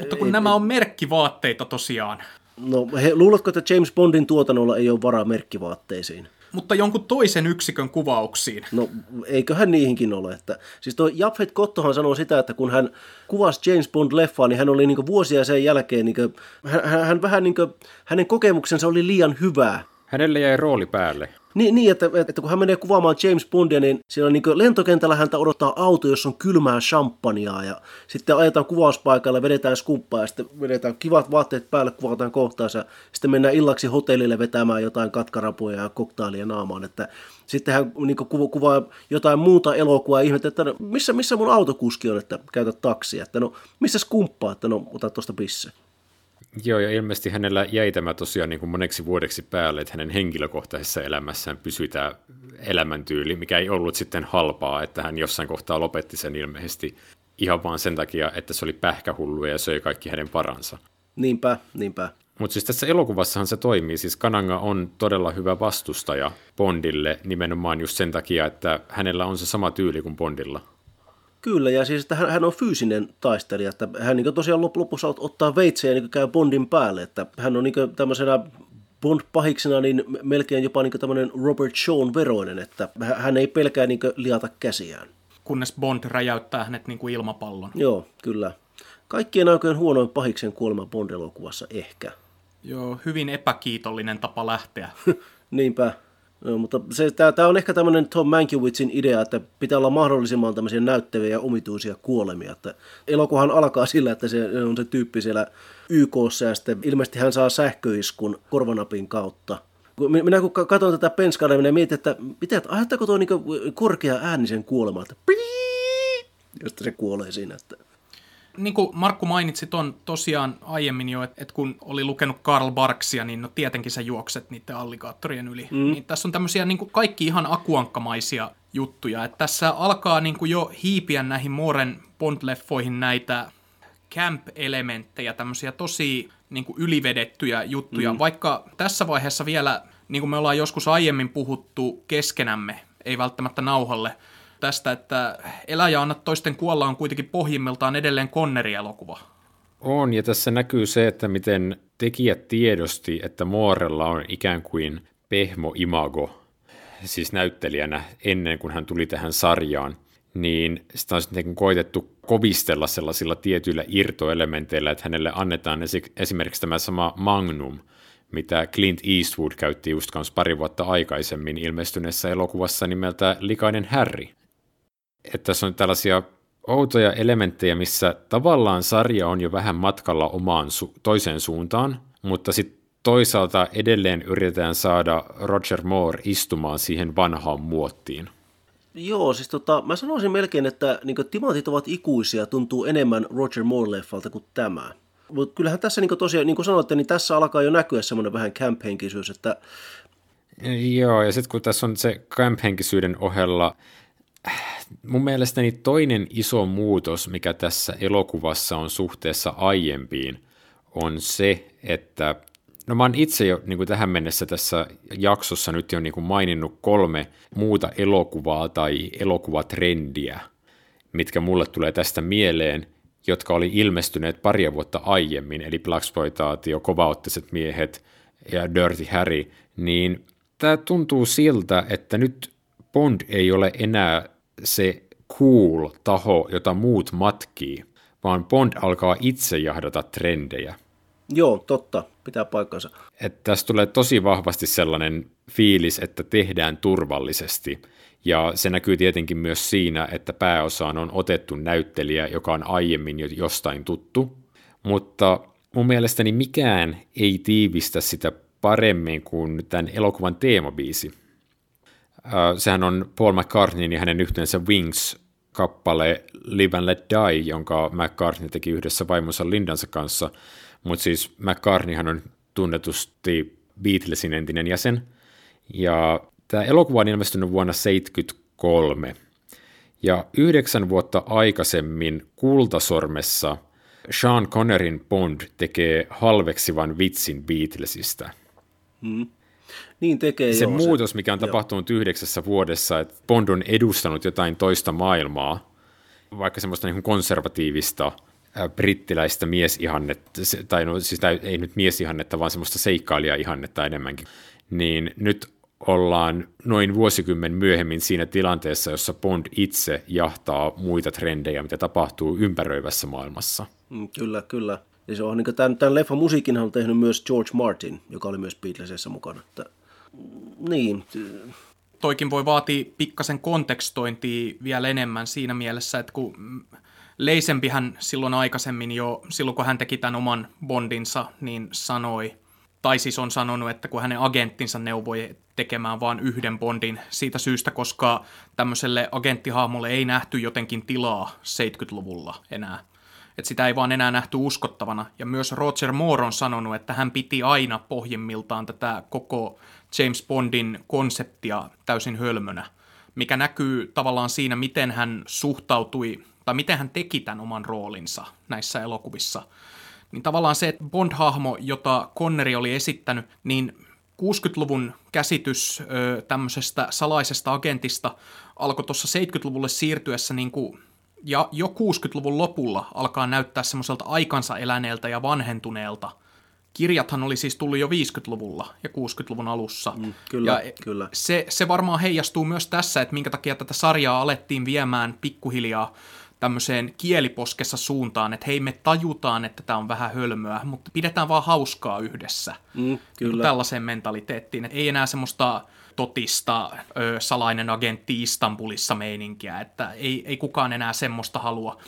Mutta kun ei, nämä on merkkivaatteita tosiaan. No he, luuletko, että James Bondin tuotannolla ei ole varaa merkkivaatteisiin? Mutta jonkun toisen yksikön kuvauksiin. No eiköhän niihinkin ole. Että, siis tuo Japhet Kottohan sanoo sitä, että kun hän kuvasi James Bond-leffaa, niin hän oli niin vuosia sen jälkeen, niin kuin, hän, hän vähän niin kuin, hänen kokemuksensa oli liian hyvää. Hänelle jäi rooli päälle. Niin, niin että, että kun hän menee kuvaamaan James Bondia, niin siellä niin lentokentällä häntä odottaa auto, jossa on kylmää champagnea ja sitten ajetaan kuvauspaikalle, vedetään skumppaa ja sitten vedetään kivat vaatteet päälle, kuvataan kohtaansa. Sitten mennään illaksi hotellille vetämään jotain katkarapuja ja koktailia naamaan. Että sitten hän niin kuvaa, kuvaa jotain muuta elokuvaa ja ihmettä, että no, missä, missä mun autokuski on, että käytä taksia. Että no, missä skumppaa, että no, ota tuosta pisse. Joo, ja ilmeisesti hänellä jäi tämä tosiaan niin kuin moneksi vuodeksi päälle, että hänen henkilökohtaisessa elämässään pysyi tämä elämäntyyli, mikä ei ollut sitten halpaa, että hän jossain kohtaa lopetti sen ilmeisesti ihan vaan sen takia, että se oli pähkähullu ja söi kaikki hänen paransa. Niinpä, niinpä. Mutta siis tässä elokuvassahan se toimii, siis Kananga on todella hyvä vastustaja Bondille nimenomaan just sen takia, että hänellä on se sama tyyli kuin Bondilla. Kyllä, ja siis että hän, hän on fyysinen taistelija, että hän niin lop, lopussa ottaa veitsejä ja niin käy Bondin päälle, että hän on niin tämmöisenä Bond-pahiksena niin melkein jopa niin tämmöinen Robert Shawn veroinen, että hän ei pelkää niin liata käsiään. Kunnes Bond räjäyttää hänet niin kuin ilmapallon. Joo, kyllä. Kaikkien aikojen huonoin pahiksen kuolema Bond-elokuvassa ehkä. Joo, hyvin epäkiitollinen tapa lähteä. [LAUGHS] Niinpä. Mutta se, tämä on ehkä tämmöinen Tom Mankiewiczin idea, että pitää olla mahdollisimman tämmöisiä näyttäviä ja omituisia kuolemia. Että elokuvahan alkaa sillä, että se on se tyyppi siellä YKssa ja sitten ilmeisesti hän saa sähköiskun korvanapin kautta. Minä kun katson tätä penskaa, niin minä mietin, että mitä, ajatteko tuo niin korkea äänisen kuolema, että josta se kuolee siinä. Että niin kuin Markku mainitsi on tosiaan aiemmin jo, että, että kun oli lukenut Karl Barksia, niin no tietenkin sä juokset niiden alligaattorien yli. Mm. Niin tässä on tämmöisiä niin kuin kaikki ihan akuankkamaisia juttuja. Että tässä alkaa niin kuin jo hiipiä näihin Mooren Bond-leffoihin näitä camp-elementtejä, tämmöisiä tosi niin kuin ylivedettyjä juttuja, mm. vaikka tässä vaiheessa vielä, niin kuin me ollaan joskus aiemmin puhuttu keskenämme, ei välttämättä nauhalle, tästä, että Elä ja anna toisten kuolla on kuitenkin pohjimmiltaan edelleen Conneri-elokuva. On, ja tässä näkyy se, että miten tekijät tiedosti, että Moorella on ikään kuin pehmo imago, siis näyttelijänä ennen kuin hän tuli tähän sarjaan, niin sitä on sitten koitettu kovistella sellaisilla tietyillä irtoelementeillä, että hänelle annetaan esimerkiksi tämä sama Magnum, mitä Clint Eastwood käytti just pari vuotta aikaisemmin ilmestyneessä elokuvassa nimeltä Likainen Harry että tässä on tällaisia outoja elementtejä, missä tavallaan sarja on jo vähän matkalla omaan su- toiseen suuntaan, mutta sitten toisaalta edelleen yritetään saada Roger Moore istumaan siihen vanhaan muottiin. Joo, siis tota, mä sanoisin melkein, että niin timantit ovat ikuisia, tuntuu enemmän Roger Moore-leffalta kuin tämä. Mutta kyllähän tässä niin tosiaan, niin kuin sanoitte, niin tässä alkaa jo näkyä semmoinen vähän camp-henkisyys, että... Joo, ja sitten kun tässä on se camp-henkisyyden ohella mun mielestäni toinen iso muutos, mikä tässä elokuvassa on suhteessa aiempiin, on se, että No mä oon itse jo niin kuin tähän mennessä tässä jaksossa nyt jo niin kuin maininnut kolme muuta elokuvaa tai elokuvatrendiä, mitkä mulle tulee tästä mieleen, jotka oli ilmestyneet paria vuotta aiemmin, eli Blaxploitaatio, Kovaottiset miehet ja Dirty Harry, niin tämä tuntuu siltä, että nyt Bond ei ole enää se cool taho, jota muut matkii, vaan Bond alkaa itse jahdata trendejä. Joo, totta, pitää paikkansa. Että tässä tulee tosi vahvasti sellainen fiilis, että tehdään turvallisesti. Ja se näkyy tietenkin myös siinä, että pääosaan on otettu näyttelijä, joka on aiemmin jo jostain tuttu. Mutta mun mielestäni mikään ei tiivistä sitä paremmin kuin tämän elokuvan teemabiisi. Sehän on Paul McCartneyn ja hänen yhteensä Wings-kappale Live and Let Die, jonka McCartney teki yhdessä vaimonsa Lindansa kanssa. Mutta siis McCartneyhan on tunnetusti Beatlesin entinen jäsen. Ja tämä elokuva on ilmestynyt vuonna 1973. Ja yhdeksän vuotta aikaisemmin Kultasormessa Sean Connerin Bond tekee halveksivan vitsin Beatlesista. Hmm. Niin tekee Se joo, muutos, se, mikä on tapahtunut joo. yhdeksässä vuodessa, että Bond on edustanut jotain toista maailmaa, vaikka semmoista niin konservatiivista brittiläistä miesihannetta, tai no siis ei nyt miesihannetta, vaan semmoista seikkailija-ihannetta enemmänkin, niin nyt ollaan noin vuosikymmen myöhemmin siinä tilanteessa, jossa Bond itse jahtaa muita trendejä, mitä tapahtuu ympäröivässä maailmassa. Mm, kyllä, kyllä. Ja se on niin tämän, tämän leffan musiikin on tehnyt myös George Martin, joka oli myös Beatlesissa mukana. Että, niin. Toikin voi vaatia pikkasen kontekstointia vielä enemmän siinä mielessä, että kun Leisempihän silloin aikaisemmin jo, silloin kun hän teki tämän oman bondinsa, niin sanoi, tai siis on sanonut, että kun hänen agenttinsa neuvoi tekemään vain yhden bondin siitä syystä, koska tämmöiselle agenttihahmolle ei nähty jotenkin tilaa 70-luvulla enää. Että sitä ei vaan enää nähty uskottavana. Ja myös Roger Moore on sanonut, että hän piti aina pohjimmiltaan tätä koko James Bondin konseptia täysin hölmönä, mikä näkyy tavallaan siinä, miten hän suhtautui, tai miten hän teki tämän oman roolinsa näissä elokuvissa. Niin tavallaan se, että Bond-hahmo, jota Conneri oli esittänyt, niin 60-luvun käsitys ö, tämmöisestä salaisesta agentista alkoi tuossa 70-luvulle siirtyessä niin kuin, ja jo 60-luvun lopulla alkaa näyttää semmoiselta aikansa eläneeltä ja vanhentuneelta. Kirjathan oli siis tullut jo 50-luvulla ja 60-luvun alussa. Mm, kyllä, ja kyllä. Se, se varmaan heijastuu myös tässä, että minkä takia tätä sarjaa alettiin viemään pikkuhiljaa tämmöiseen kieliposkessa suuntaan, että hei me tajutaan, että tämä on vähän hölmöä, mutta pidetään vaan hauskaa yhdessä. Mm, niin kyllä. Niin tällaiseen mentaliteettiin, että ei enää semmoista totista ö, salainen agentti Istanbulissa meininkiä, että ei, ei kukaan enää semmoista halua.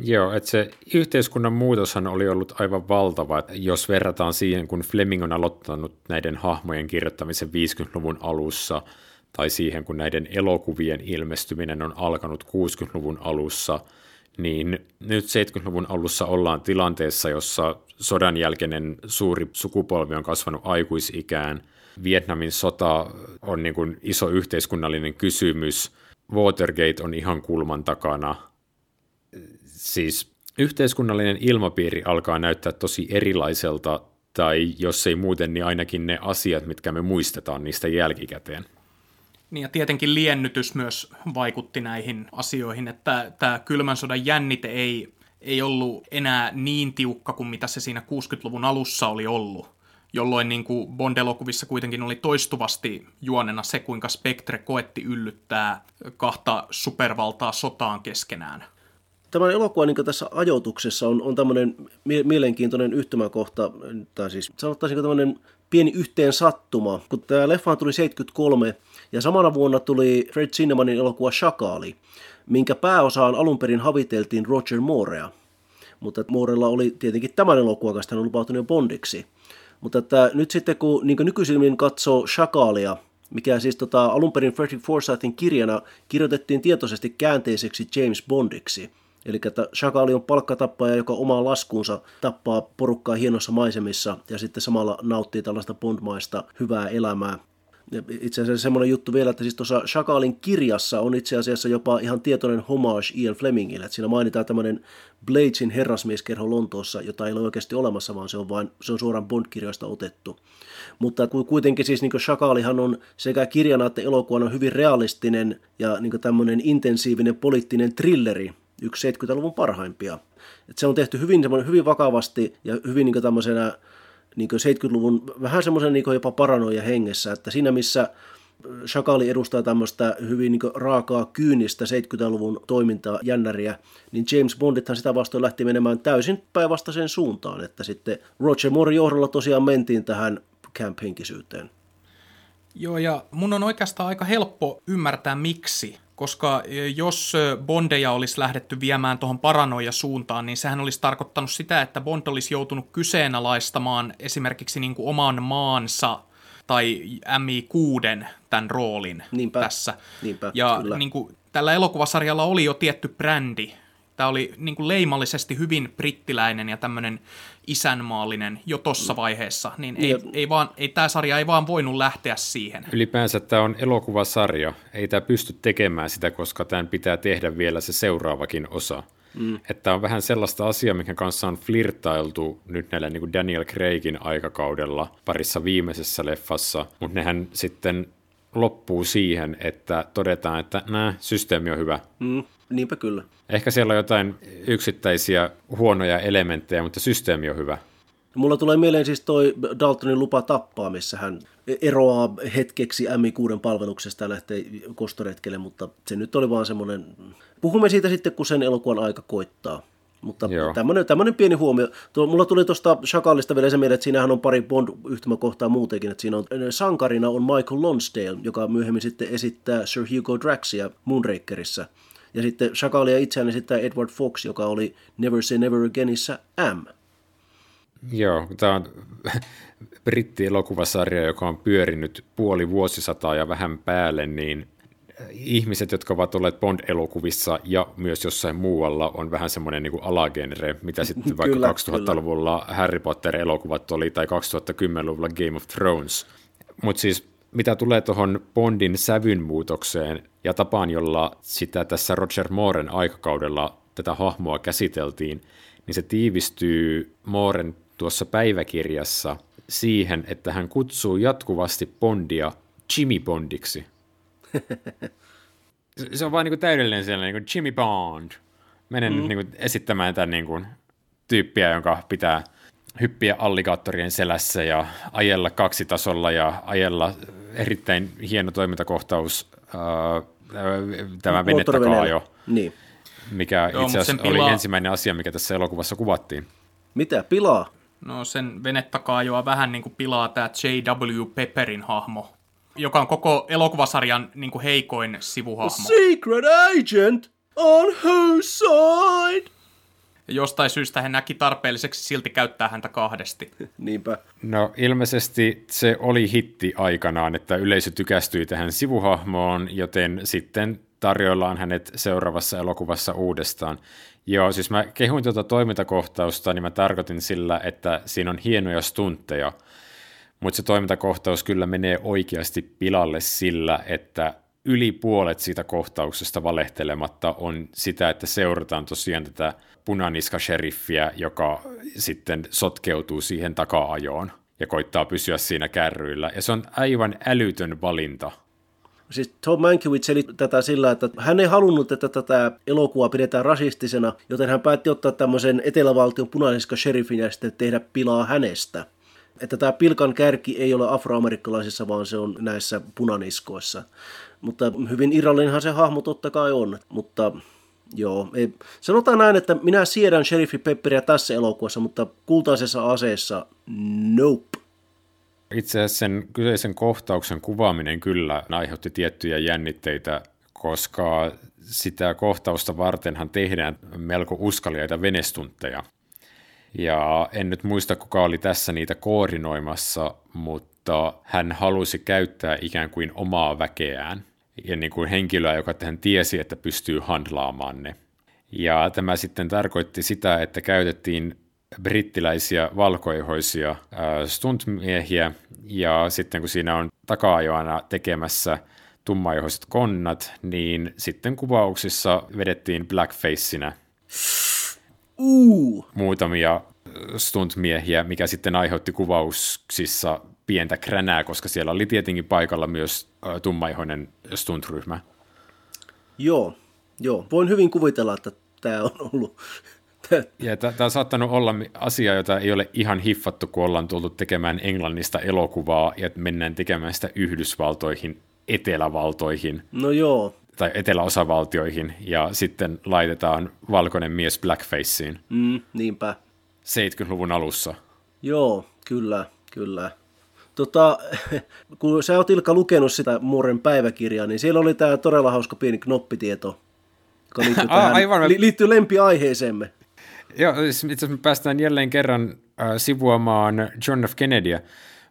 Joo, että se yhteiskunnan muutoshan oli ollut aivan valtava, jos verrataan siihen, kun Fleming on aloittanut näiden hahmojen kirjoittamisen 50-luvun alussa – tai siihen, kun näiden elokuvien ilmestyminen on alkanut 60-luvun alussa, niin nyt 70-luvun alussa ollaan tilanteessa, jossa sodan jälkeinen suuri sukupolvi on kasvanut aikuisikään. Vietnamin sota on niin kuin iso yhteiskunnallinen kysymys. Watergate on ihan kulman takana. Siis yhteiskunnallinen ilmapiiri alkaa näyttää tosi erilaiselta, tai jos ei muuten, niin ainakin ne asiat, mitkä me muistetaan niistä jälkikäteen. Niin ja tietenkin liennytys myös vaikutti näihin asioihin, että tämä kylmän sodan jännite ei, ei ollut enää niin tiukka kuin mitä se siinä 60-luvun alussa oli ollut, jolloin niin kuin Bond-elokuvissa kuitenkin oli toistuvasti juonena se, kuinka Spectre koetti yllyttää kahta supervaltaa sotaan keskenään. Tämän elokuvan niin tässä ajoituksessa on, on tämmöinen mielenkiintoinen yhtymäkohta, tai siis sanottaisinko tämmöinen pieni yhteen sattuma. Kun tämä leffa tuli 73, ja samana vuonna tuli Fred Zinemanin elokuva Shakali, minkä pääosaan alun perin haviteltiin Roger Moorea. Mutta Moorella oli tietenkin tämän elokuvan kanssa, hän on lupautunut jo Bondiksi. Mutta että nyt sitten kun niin nykyisin katsoo Shakalia, mikä siis tota, alun perin Frederick Forsythin kirjana kirjoitettiin tietoisesti käänteiseksi James Bondiksi. Eli että Shakali on palkkatappaja, joka omaa laskuunsa tappaa porukkaa hienossa maisemissa ja sitten samalla nauttii tällaista bondmaista hyvää elämää. Itse asiassa semmoinen juttu vielä, että siis tuossa Shakalin kirjassa on itse asiassa jopa ihan tietoinen homage Ian Flemingille, että siinä mainitaan tämmöinen Bladesin herrasmieskerho Lontoossa, jota ei ole oikeasti olemassa, vaan se on, vain, se on suoraan Bond-kirjoista otettu. Mutta kuitenkin siis niin Shakalihan on sekä kirjana että elokuvana hyvin realistinen ja niin tämmöinen intensiivinen poliittinen trilleri, yksi 70-luvun parhaimpia. Et se on tehty hyvin, hyvin vakavasti ja hyvin niin tämmöisenä niin 70-luvun vähän semmoisen niin jopa paranoja hengessä, että siinä missä Shakali edustaa tämmöistä hyvin niin raakaa, kyynistä 70-luvun toimintaa, jännäriä, niin James Bondithan sitä vastoin lähti menemään täysin päinvastaiseen suuntaan, että sitten Roger Moore johdolla tosiaan mentiin tähän camp-henkisyyteen. Joo, ja mun on oikeastaan aika helppo ymmärtää miksi koska e, jos e, Bondeja olisi lähdetty viemään tuohon paranoja suuntaan, niin sehän olisi tarkoittanut sitä, että Bond olisi joutunut kyseenalaistamaan esimerkiksi niin kuin oman maansa tai MI6 tämän roolin niinpä, tässä. Niinpä, ja Niin kuin, tällä elokuvasarjalla oli jo tietty brändi, Tämä oli niin kuin leimallisesti hyvin brittiläinen ja tämmöinen isänmaallinen jo tuossa vaiheessa, niin ei, ja... ei, vaan, ei tämä sarja ei vaan voinut lähteä siihen. Ylipäänsä tämä on elokuvasarja. Ei tämä pysty tekemään sitä, koska tämän pitää tehdä vielä se seuraavakin osa. Mm. Että on vähän sellaista asiaa, mikä kanssa on flirtailtu nyt näillä niin kuin Daniel Craigin aikakaudella parissa viimeisessä leffassa, mutta nehän sitten loppuu siihen, että todetaan, että nämä systeemi on hyvä. Mm, niinpä kyllä. Ehkä siellä on jotain yksittäisiä huonoja elementtejä, mutta systeemi on hyvä. Mulla tulee mieleen siis toi Daltonin lupa tappaa, missä hän eroaa hetkeksi MI6 palveluksesta ja lähtee kostoretkelle, mutta se nyt oli vaan semmoinen... Puhumme siitä sitten, kun sen elokuvan aika koittaa. Mutta tämmöinen, tämmöinen pieni huomio. Tuo, mulla tuli tuosta Shakalista vielä se mieleen, että siinähän on pari Bond-yhtymäkohtaa muutenkin. Että siinä on, sankarina on Michael Lonsdale, joka myöhemmin sitten esittää Sir Hugo Draxia Moonrakerissa. Ja sitten Shakalia itseään esittää Edward Fox, joka oli Never Say Never Againissa M. Joo, tämä on [LAUGHS] britti-elokuvasarja, joka on pyörinyt puoli vuosisataa ja vähän päälle, niin ihmiset, jotka ovat olleet Bond-elokuvissa ja myös jossain muualla, on vähän semmoinen niin alagenre, mitä [LAUGHS] sitten vaikka kyllä, 2000-luvulla kyllä. Harry Potter-elokuvat oli tai 2010-luvulla Game of Thrones. Mutta siis mitä tulee tuohon Bondin sävyn muutokseen ja tapaan, jolla sitä tässä Roger Mooren aikakaudella tätä hahmoa käsiteltiin, niin se tiivistyy Mooren tuossa päiväkirjassa siihen, että hän kutsuu jatkuvasti Bondia Jimmy Bondiksi. [LAUGHS] se on vaan niin kuin täydellinen sellainen niin kuin Jimmy Bond. Menen mm. niin kuin esittämään tämän niin kuin, tyyppiä, jonka pitää hyppiä alligaattorien selässä ja ajella kaksitasolla ja ajella erittäin hieno toimintakohtaus, tämä venetakaajo, niin. mikä Joo, itse asiassa oli ensimmäinen asia, mikä tässä elokuvassa kuvattiin. Mitä? Pilaa? No sen venetakaajoa vähän niin kuin pilaa tämä J.W. Pepperin hahmo, joka on koko elokuvasarjan niin kuin heikoin sivuhahmo. A secret agent on whose side? Ja jostain syystä hän näki tarpeelliseksi silti käyttää häntä kahdesti. [LAUGHS] Niinpä. No ilmeisesti se oli hitti aikanaan, että yleisö tykästyi tähän sivuhahmoon, joten sitten tarjoillaan hänet seuraavassa elokuvassa uudestaan. Joo, siis mä kehuin tuota toimintakohtausta, niin mä tarkoitin sillä, että siinä on hienoja stuntteja, mutta se toimintakohtaus kyllä menee oikeasti pilalle sillä, että yli puolet siitä kohtauksesta valehtelematta on sitä, että seurataan tosiaan tätä punaniska-sheriffiä, joka sitten sotkeutuu siihen taka-ajoon ja koittaa pysyä siinä kärryillä. Ja se on aivan älytön valinta. Siis Tom Mankiewicz seli tätä sillä, että hän ei halunnut, että tätä elokuvaa pidetään rasistisena, joten hän päätti ottaa tämmöisen etelävaltion punaniska sheriffin ja sitten tehdä pilaa hänestä että tämä pilkan kärki ei ole afroamerikkalaisissa, vaan se on näissä punaniskoissa. Mutta hyvin irrallinenhan se hahmo totta kai on, mutta joo. Ei. Sanotaan näin, että minä siedän Sheriffi Pepperiä tässä elokuvassa, mutta kultaisessa aseessa nope. Itse asiassa sen kyseisen kohtauksen kuvaaminen kyllä aiheutti tiettyjä jännitteitä, koska sitä kohtausta vartenhan tehdään melko uskaliaita venestuntteja. Ja en nyt muista, kuka oli tässä niitä koordinoimassa, mutta hän halusi käyttää ikään kuin omaa väkeään ja niin kuin henkilöä, joka hän tiesi, että pystyy handlaamaan ne. Ja tämä sitten tarkoitti sitä, että käytettiin brittiläisiä valkoihoisia stuntmiehiä, ja sitten kun siinä on taka tekemässä tummaihoiset konnat, niin sitten kuvauksissa vedettiin blackfacinä uh. muutamia stuntmiehiä, mikä sitten aiheutti kuvauksissa pientä kränää, koska siellä oli tietenkin paikalla myös tummaihoinen stuntryhmä. Joo, joo. Voin hyvin kuvitella, että tämä on ollut... [LAUGHS] Ja tämä on saattanut olla asia, jota ei ole ihan hiffattu, kun ollaan tultu tekemään Englannista elokuvaa ja mennään tekemään sitä Yhdysvaltoihin, Etelävaltoihin. No joo. Tai eteläosavaltioihin, ja sitten laitetaan valkoinen mies blackfaceen. Mm, niinpä. 70-luvun alussa. Joo, kyllä, kyllä. Tota, [LAUGHS] kun sä oot Ilkka lukenut sitä Mooren päiväkirjaa, niin siellä oli tämä todella hauska pieni knoppitieto, joka liittyy, [LAUGHS] tähän, Aivan. Li, liittyy lempiaiheeseemme. Joo, siis itse asiassa me päästään jälleen kerran äh, sivuamaan John F. Kennedyä.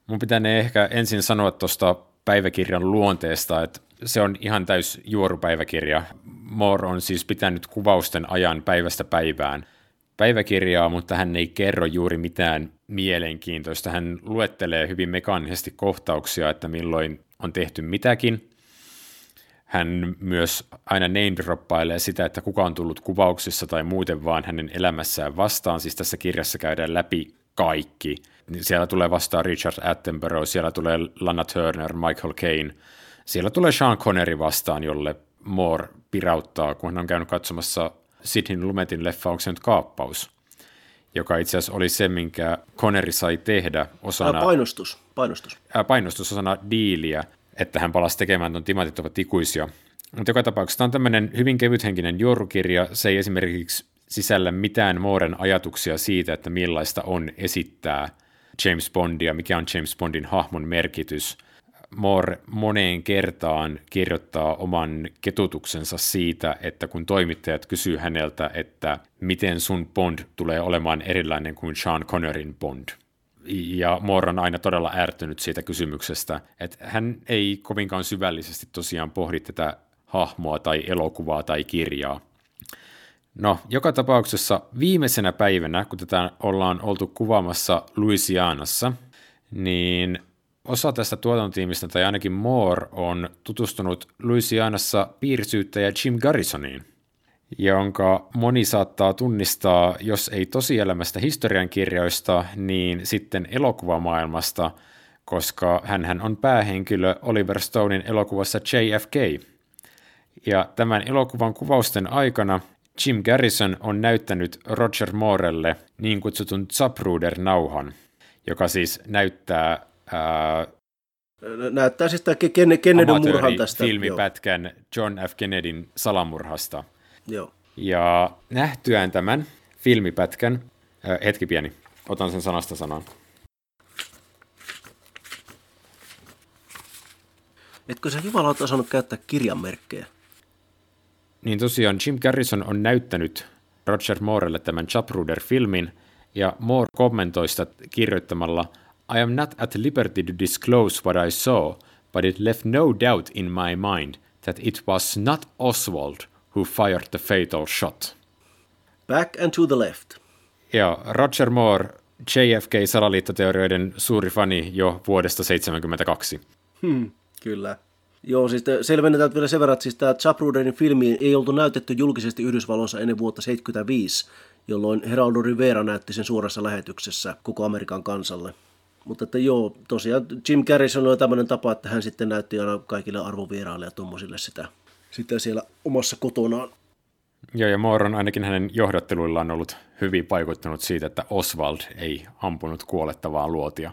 Mun pitää ehkä ensin sanoa tuosta päiväkirjan luonteesta, että se on ihan täys juorupäiväkirja. Moore on siis pitänyt kuvausten ajan päivästä päivään – päiväkirjaa, mutta hän ei kerro juuri mitään mielenkiintoista. Hän luettelee hyvin mekaanisesti kohtauksia, että milloin on tehty mitäkin. Hän myös aina name sitä, että kuka on tullut kuvauksissa tai muuten vaan hänen elämässään vastaan. Siis tässä kirjassa käydään läpi kaikki. Siellä tulee vastaan Richard Attenborough, siellä tulee Lana Turner, Michael Caine. Siellä tulee Sean Connery vastaan, jolle Moore pirauttaa, kun hän on käynyt katsomassa Sidney Lumetin leffa Onko se nyt kaappaus? joka itse asiassa oli se, minkä Connery sai tehdä osana... Ää, painostus, painostus. Ää, painostus osana diiliä, että hän palasi tekemään tuon Timantit ovat ikuisia. Mutta joka tapauksessa tämä on tämmöinen hyvin kevythenkinen juorukirja. Se ei esimerkiksi sisällä mitään Mooren ajatuksia siitä, että millaista on esittää James Bondia, mikä on James Bondin hahmon merkitys. Moore moneen kertaan kirjoittaa oman ketutuksensa siitä, että kun toimittajat kysyy häneltä, että miten sun Bond tulee olemaan erilainen kuin Sean Connerin Bond. Ja Moore on aina todella ärtynyt siitä kysymyksestä, että hän ei kovinkaan syvällisesti tosiaan pohdi tätä hahmoa tai elokuvaa tai kirjaa. No, joka tapauksessa viimeisenä päivänä, kun tätä ollaan oltu kuvaamassa Louisianassa, niin osa tästä tuotantotiimistä, tai ainakin Moore, on tutustunut Louisianassa piirsyyttäjä Jim Garrisoniin, jonka moni saattaa tunnistaa, jos ei tosielämästä historiankirjoista, niin sitten elokuvamaailmasta, koska hän on päähenkilö Oliver Stonein elokuvassa JFK. Ja tämän elokuvan kuvausten aikana Jim Garrison on näyttänyt Roger Moorelle niin kutsutun Zapruder-nauhan, joka siis näyttää ää, Näyttää siis tämä Kennedyn murhan tästä. filmipätkän joo. John F. Kennedyn salamurhasta. Joo. Ja nähtyään tämän filmipätkän, ää, hetki pieni, otan sen sanasta sanaan. Etkö sä jumalauta osannut käyttää kirjanmerkkejä? Niin tosiaan Jim Garrison on näyttänyt Roger Moorelle tämän Chapruder-filmin, ja Moore kommentoi sitä kirjoittamalla I am not at liberty to disclose what I saw, but it left no doubt in my mind that it was not Oswald who fired the fatal shot. Back and to the left. Ja Roger Moore, JFK-salaliittoteorioiden suuri fani jo vuodesta 1972. Hmm, kyllä. Joo, siis selvennetään vielä sen verran, että siis tämä Zapruderin filmi ei oltu näytetty julkisesti Yhdysvalloissa ennen vuotta 1975, jolloin Geraldo Rivera näytti sen suorassa lähetyksessä koko Amerikan kansalle. Mutta että joo, tosiaan Jim Garrison oli tämmöinen tapa, että hän sitten näytti aina kaikille arvovieraille ja tuommoisille sitä, sitä siellä omassa kotonaan. Joo, ja Moore on ainakin hänen johdatteluillaan ollut hyvin vaikuttanut siitä, että Oswald ei ampunut kuolettavaa luotia.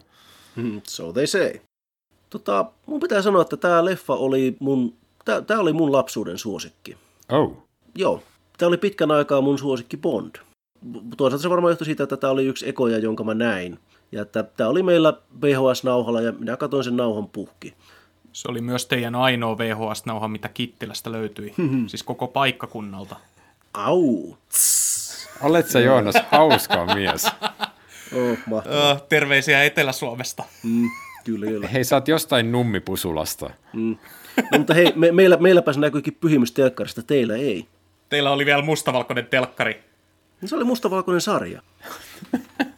Hmm, so they say. Tota, mun pitää sanoa, että tämä leffa oli mun, tää, oli mun lapsuuden suosikki. Oh. Joo, tämä oli pitkän aikaa mun suosikki Bond. Toisaalta se varmaan johtui siitä, että tämä oli yksi ekoja, jonka mä näin. Ja tämä oli meillä VHS-nauhalla ja minä katsoin sen nauhan puhki. Se oli myös teidän ainoa VHS-nauha, mitä Kittilästä löytyi, siis koko paikkakunnalta. Au! Olet sä Joonas hauska mies. [LAUGHS] Oh, Uh, terveisiä Etelä-Suomesta. Mm. Kyllä, kyllä. Hei, sä oot jostain nummipusulasta. Mm. No, mutta hei, me, meillä, meilläpä se näkyykin pyhimystelkkarista, teillä ei. Teillä oli vielä mustavalkoinen telkkari. No, se oli mustavalkoinen sarja. [LAUGHS]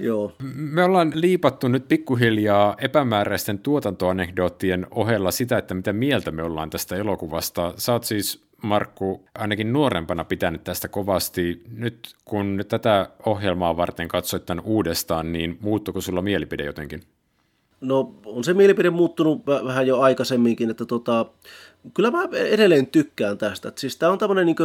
Joo. Me ollaan liipattu nyt pikkuhiljaa epämääräisten tuotantoanekdoottien ohella sitä, että mitä mieltä me ollaan tästä elokuvasta. Sä oot siis Markku ainakin nuorempana pitänyt tästä kovasti. Nyt kun tätä ohjelmaa varten katsoit tämän uudestaan, niin muuttuko sulla mielipide jotenkin? No on se mielipide muuttunut vähän jo aikaisemminkin, että tota, kyllä mä edelleen tykkään tästä. Et siis tämä on tämmöinen niin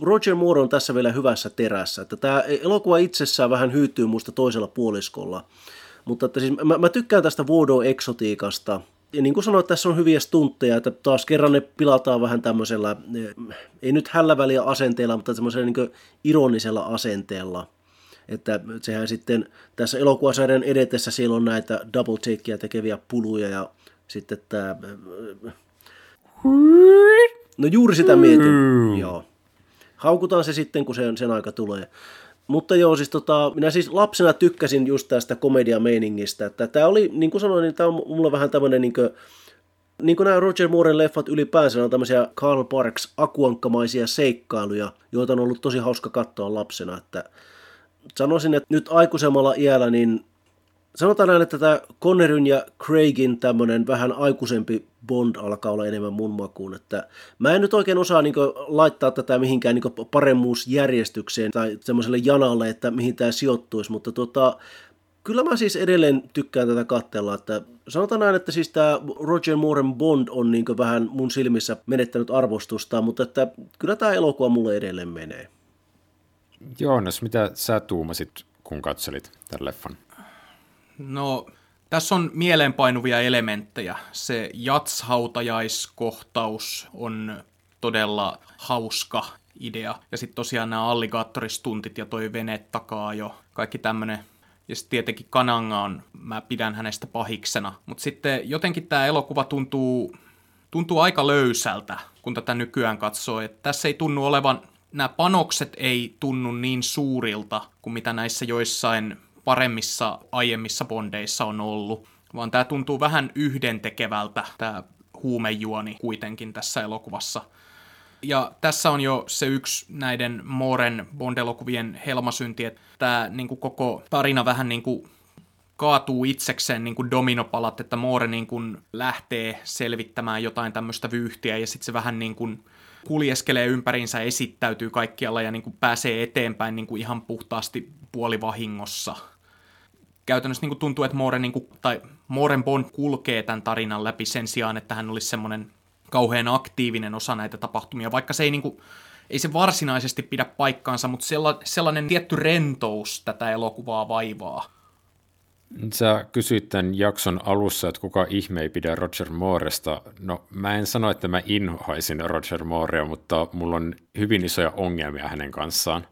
Roger Moore on tässä vielä hyvässä terässä. Että tämä elokuva itsessään vähän hyytyy muista toisella puoliskolla. Mutta että siis mä, mä tykkään tästä vuodo-eksotiikasta – ja niin kuin sanoin, tässä on hyviä stuntteja, että taas kerran ne pilataan vähän tämmöisellä, ei nyt hälläväliä asenteella, mutta semmoisella niin ironisella asenteella. Että sehän sitten tässä elokuvasarjan edetessä siellä on näitä double takeja tekeviä puluja ja sitten tämä... No juuri sitä mietin, joo. Haukutaan se sitten, kun sen, sen aika tulee. Mutta joo, siis tota, minä siis lapsena tykkäsin just tästä komediameiningistä, että tämä oli, niin kuin sanoin, niin tämä on mulla vähän tämmöinen niin kuin, niin kuin nämä Roger Mooren leffat ylipäänsä on tämmöisiä Carl Parks akuankkamaisia seikkailuja, joita on ollut tosi hauska katsoa lapsena, että sanoisin, että nyt aikuisemmalla iällä niin sanotaan näin, että tämä Connerin ja Craigin tämmöinen vähän aikuisempi Bond alkaa olla enemmän mun makuun. Että mä en nyt oikein osaa niin laittaa tätä mihinkään niin paremmuusjärjestykseen tai semmoiselle janalle, että mihin tämä sijoittuisi, mutta tota, kyllä mä siis edelleen tykkään tätä katsella, että sanotaan näin, että siis tämä Roger Mooren Bond on niin vähän mun silmissä menettänyt arvostusta, mutta että kyllä tämä elokuva mulle edelleen menee. Joonas, mitä sä tuumasit, kun katselit tämän leffan? No, tässä on mieleenpainuvia elementtejä. Se jatshautajaiskohtaus on todella hauska idea. Ja sitten tosiaan nämä alligaattoristuntit ja toi vene takaa jo. Kaikki tämmöinen ja sitten tietenkin Kananga on, mä pidän hänestä pahiksena. Mutta sitten jotenkin tämä elokuva tuntuu, tuntuu aika löysältä, kun tätä nykyään katsoo. Et tässä ei tunnu olevan, nämä panokset ei tunnu niin suurilta kuin mitä näissä joissain paremmissa aiemmissa bondeissa on ollut. Vaan tämä tuntuu vähän yhdentekevältä, tämä huumejuoni kuitenkin tässä elokuvassa – ja tässä on jo se yksi näiden Moren Bond-elokuvien helmasynti, että tämä niin kuin koko tarina vähän niin kuin kaatuu itsekseen niin kuin dominopalat, että Moore niin kuin lähtee selvittämään jotain tämmöistä vyyhtiä ja sitten se vähän niin kuin kuljeskelee ympäriinsä, esittäytyy kaikkialla ja niin kuin pääsee eteenpäin niin kuin ihan puhtaasti puolivahingossa. Käytännössä niin kuin tuntuu, että Moore, niin tai Mooren Bond kulkee tämän tarinan läpi sen sijaan, että hän olisi semmoinen kauhean aktiivinen osa näitä tapahtumia, vaikka se ei, niin kuin, ei se varsinaisesti pidä paikkaansa, mutta sellainen tietty rentous tätä elokuvaa vaivaa. Sä kysyit tämän jakson alussa, että kuka ihme ei pidä Roger Mooresta. No mä en sano, että mä inhoaisin Roger Moorea, mutta mulla on hyvin isoja ongelmia hänen kanssaan.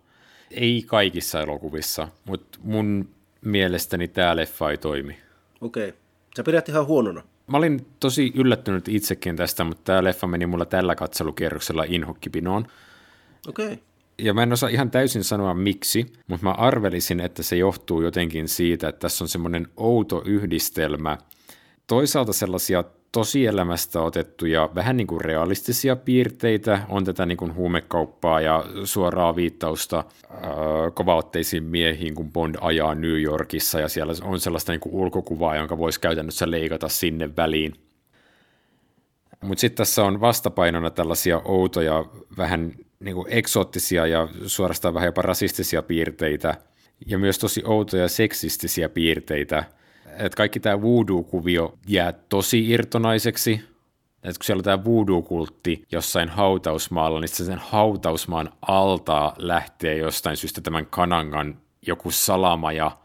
Ei kaikissa elokuvissa, mutta mun mielestäni tämä leffa ei toimi. Okei. Okay. Sä pidät ihan huonona. Mä olin tosi yllättynyt itsekin tästä, mutta tämä leffa meni mulla tällä katselukierroksella inhokkipinoon. Okei. Okay. Ja mä en osaa ihan täysin sanoa miksi, mutta mä arvelisin, että se johtuu jotenkin siitä, että tässä on semmoinen outo yhdistelmä. Toisaalta sellaisia tosielämästä otettuja vähän niin kuin realistisia piirteitä, on tätä niin kuin huumekauppaa ja suoraa viittausta äh, kovaotteisiin miehiin, kun Bond ajaa New Yorkissa. Ja siellä on sellaista niin kuin ulkokuvaa, jonka voisi käytännössä leikata sinne väliin. Mutta sitten tässä on vastapainona tällaisia outoja, vähän niin kuin eksoottisia ja suorastaan vähän jopa rasistisia piirteitä. Ja myös tosi outoja seksistisiä piirteitä – että kaikki tämä voodoo-kuvio jää tosi irtonaiseksi, että kun siellä on tämä voodoo-kultti jossain hautausmaalla, niin sen hautausmaan altaa lähtee jostain syystä tämän kanangan joku salama ja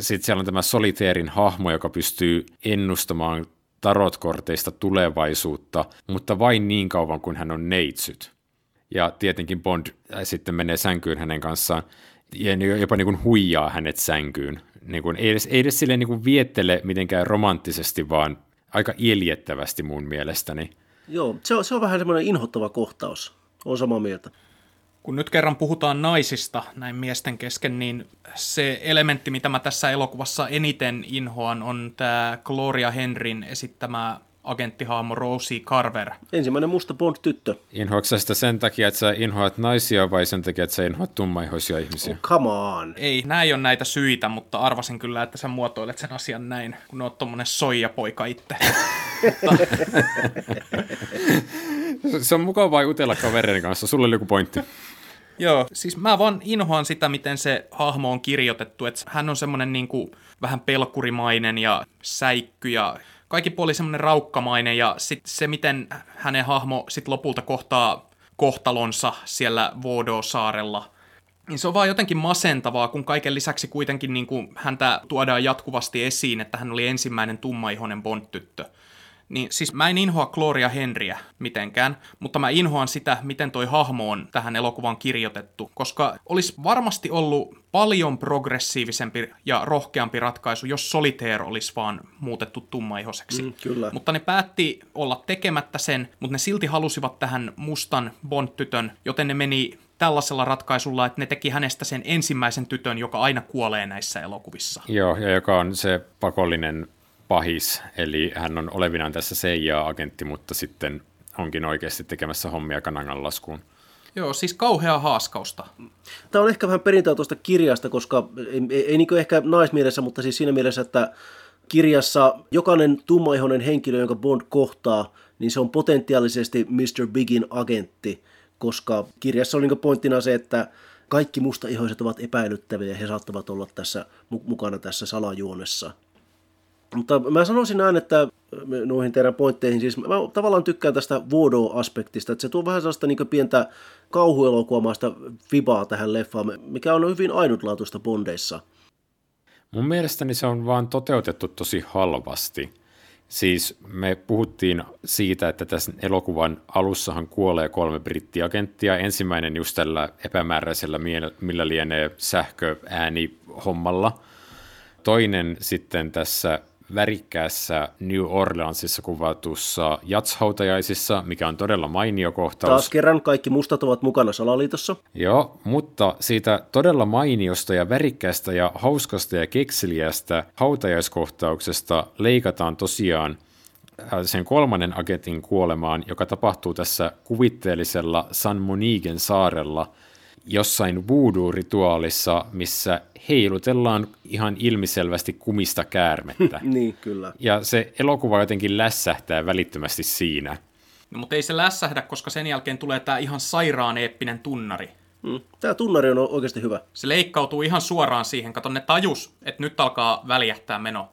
sitten siellä on tämä soliteerin hahmo, joka pystyy ennustamaan tarotkorteista tulevaisuutta, mutta vain niin kauan kuin hän on neitsyt. Ja tietenkin Bond sitten menee sänkyyn hänen kanssaan. Ja jopa niin kuin huijaa hänet sänkyyn niin kuin, ei edes, ei edes silleen niin kuin viettele mitenkään romanttisesti, vaan aika iljettävästi mun mielestäni. Joo, se on, se on vähän semmoinen inhottava kohtaus. on samaa mieltä. Kun nyt kerran puhutaan naisista näin miesten kesken, niin se elementti, mitä mä tässä elokuvassa eniten inhoan, on tämä Gloria Henryn esittämä agenttihahmo Rosie Carver. Ensimmäinen musta Bond-tyttö. Inhoatko sitä sen takia, että sä inhoat naisia vai sen takia, että sä inhoat tummaihoisia ihmisiä? Oh, come on. Ei, ei ole näitä syitä, mutta arvasin kyllä, että sä muotoilet sen asian näin, kun oot tommonen soijapoika itse. [LAUGHS] Se on mukavaa jutella kavereiden kanssa. Sulla oli joku pointti. Joo, siis mä vaan inhoan sitä, miten se hahmo on kirjoitettu, että hän on semmoinen niin kuin vähän pelkurimainen ja säikky ja kaikki puoli semmoinen raukkamainen ja sit se, miten hänen hahmo sit lopulta kohtaa kohtalonsa siellä Vodo-saarella, niin se on vaan jotenkin masentavaa, kun kaiken lisäksi kuitenkin niin kuin häntä tuodaan jatkuvasti esiin, että hän oli ensimmäinen tummaihoinen Bond-tyttö. Niin siis mä en inhoa Gloria Henryä mitenkään, mutta mä inhoan sitä, miten toi hahmo on tähän elokuvaan kirjoitettu, koska olisi varmasti ollut paljon progressiivisempi ja rohkeampi ratkaisu, jos Solitaire olisi vaan muutettu tummaihoseksi. Mm, kyllä. Mutta ne päätti olla tekemättä sen, mutta ne silti halusivat tähän mustan Bond-tytön, joten ne meni tällaisella ratkaisulla, että ne teki hänestä sen ensimmäisen tytön, joka aina kuolee näissä elokuvissa. Joo, ja joka on se pakollinen pahis, eli hän on olevinaan tässä CIA-agentti, mutta sitten onkin oikeasti tekemässä hommia Kanangan laskuun. Joo, siis kauhea haaskausta. Tämä on ehkä vähän perintöä tuosta kirjasta, koska ei, ei, ei niin ehkä naismielessä, mutta siis siinä mielessä, että kirjassa jokainen tummaihoinen henkilö, jonka Bond kohtaa, niin se on potentiaalisesti Mr. Bigin agentti, koska kirjassa on niin pointtina se, että kaikki mustaihoiset ovat epäilyttäviä ja he saattavat olla tässä mukana tässä salajuonessa. Mutta mä sanoisin näin, että noihin teidän pointteihin. Siis mä tavallaan tykkään tästä Voodoo-aspektista, että se tuo vähän sellaista niin pientä kauhuelokuvamaista vibaa tähän leffaan, mikä on hyvin ainutlaatuista Bondeissa. Mun mielestäni se on vaan toteutettu tosi halvasti. Siis me puhuttiin siitä, että tässä elokuvan alussahan kuolee kolme brittiagenttia. Ensimmäinen just tällä epämääräisellä, millä lienee sähköääni hommalla. Toinen sitten tässä värikkäässä New Orleansissa kuvatussa jatshautajaisissa, mikä on todella mainio kohtaus. Taas kerran kaikki mustat ovat mukana salaliitossa. Joo, mutta siitä todella mainiosta ja värikkäästä ja hauskasta ja kekseliästä hautajaiskohtauksesta leikataan tosiaan äh, sen kolmannen agentin kuolemaan, joka tapahtuu tässä kuvitteellisella San Monigen saarella – jossain voodoo-rituaalissa, missä heilutellaan ihan ilmiselvästi kumista käärmettä. [LAUGHS] niin, kyllä. Ja se elokuva jotenkin lässähtää välittömästi siinä. No, mutta ei se lässähdä, koska sen jälkeen tulee tämä ihan sairaan eeppinen tunnari. Mm. Tämä tunnari on oikeasti hyvä. Se leikkautuu ihan suoraan siihen. Kato, ne tajus, että nyt alkaa väljähtää meno.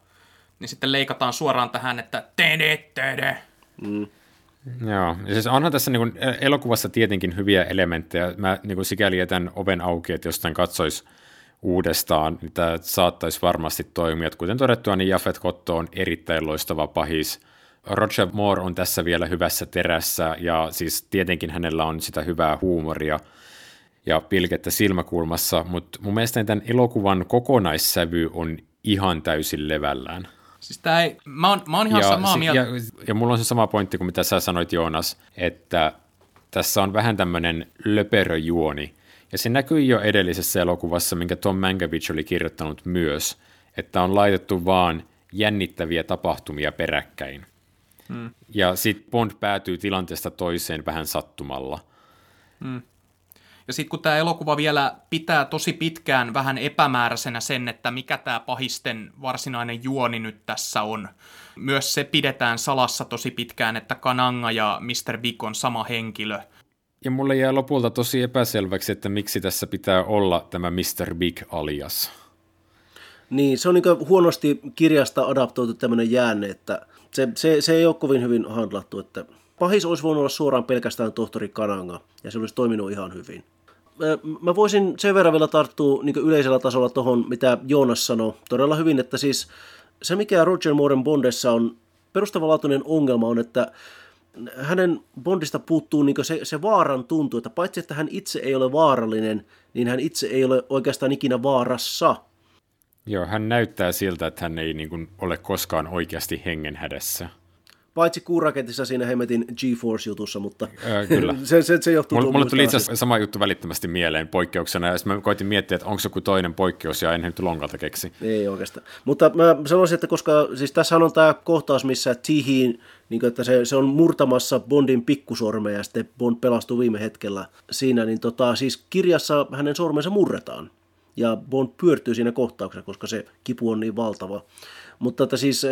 Niin sitten leikataan suoraan tähän, että tede, tede. Mm. Joo, ja siis onhan tässä niin kuin elokuvassa tietenkin hyviä elementtejä. Mä niin kuin sikäli jätän oven auki, että jos tämän katsoisi uudestaan, niin tämä saattaisi varmasti toimia. Kuten todettua, niin Jafet Kotto on erittäin loistava pahis. Roger Moore on tässä vielä hyvässä terässä, ja siis tietenkin hänellä on sitä hyvää huumoria ja pilkettä silmäkulmassa, mutta mun mielestä tämän elokuvan kokonaissävy on ihan täysin levällään. Siis tää ei, mä oon, mä oon ihan ja, samaa mieltä. Ja, ja mulla on se sama pointti kuin mitä sä sanoit Joonas, että tässä on vähän tämmöinen löperöjuoni. Ja se näkyy jo edellisessä elokuvassa, minkä Tom Mankiewicz oli kirjoittanut myös, että on laitettu vaan jännittäviä tapahtumia peräkkäin. Hmm. Ja sitten Bond päätyy tilanteesta toiseen vähän sattumalla. Hmm. Ja sitten kun tämä elokuva vielä pitää tosi pitkään vähän epämääräisenä sen, että mikä tämä pahisten varsinainen juoni nyt tässä on. Myös se pidetään salassa tosi pitkään, että Kananga ja Mr. Big on sama henkilö. Ja mulle jää lopulta tosi epäselväksi, että miksi tässä pitää olla tämä Mr. Big alias. Niin, se on niin huonosti kirjasta adaptoitu tämmöinen jäänne, että se, se, se ei ole kovin hyvin handlattu, että pahis olisi voinut olla suoraan pelkästään tohtori Kananga, ja se olisi toiminut ihan hyvin. Mä voisin sen verran vielä tarttua niin yleisellä tasolla tuohon, mitä Joonas sanoi todella hyvin, että siis se, mikä Roger Mooren Bondessa on perustavanlaatuinen ongelma on, että hänen Bondista puuttuu niin se, se vaaran tuntu, että paitsi että hän itse ei ole vaarallinen, niin hän itse ei ole oikeastaan ikinä vaarassa. Joo, hän näyttää siltä, että hän ei niin kuin, ole koskaan oikeasti hengenhädässä. Paitsi kuuraketissa siinä Hemetin GeForce-jutussa, mutta Ää, kyllä. [LAUGHS] se, se, se johtuu Mulle, mulle tuli itse asiassa sama juttu välittömästi mieleen poikkeuksena, ja mä koitin miettiä, että onko se joku toinen poikkeus, ja en nyt lonkalta keksi. Ei oikeastaan. Mutta mä sanoisin, että koska siis tässä on tämä kohtaus, missä Tihiin, niin että se, se on murtamassa Bondin pikkusormeja, ja sitten Bond pelastuu viime hetkellä siinä, niin tota, siis kirjassa hänen sormensa murretaan. Ja Bond pyörtyy siinä kohtauksessa, koska se kipu on niin valtava. Mutta että siis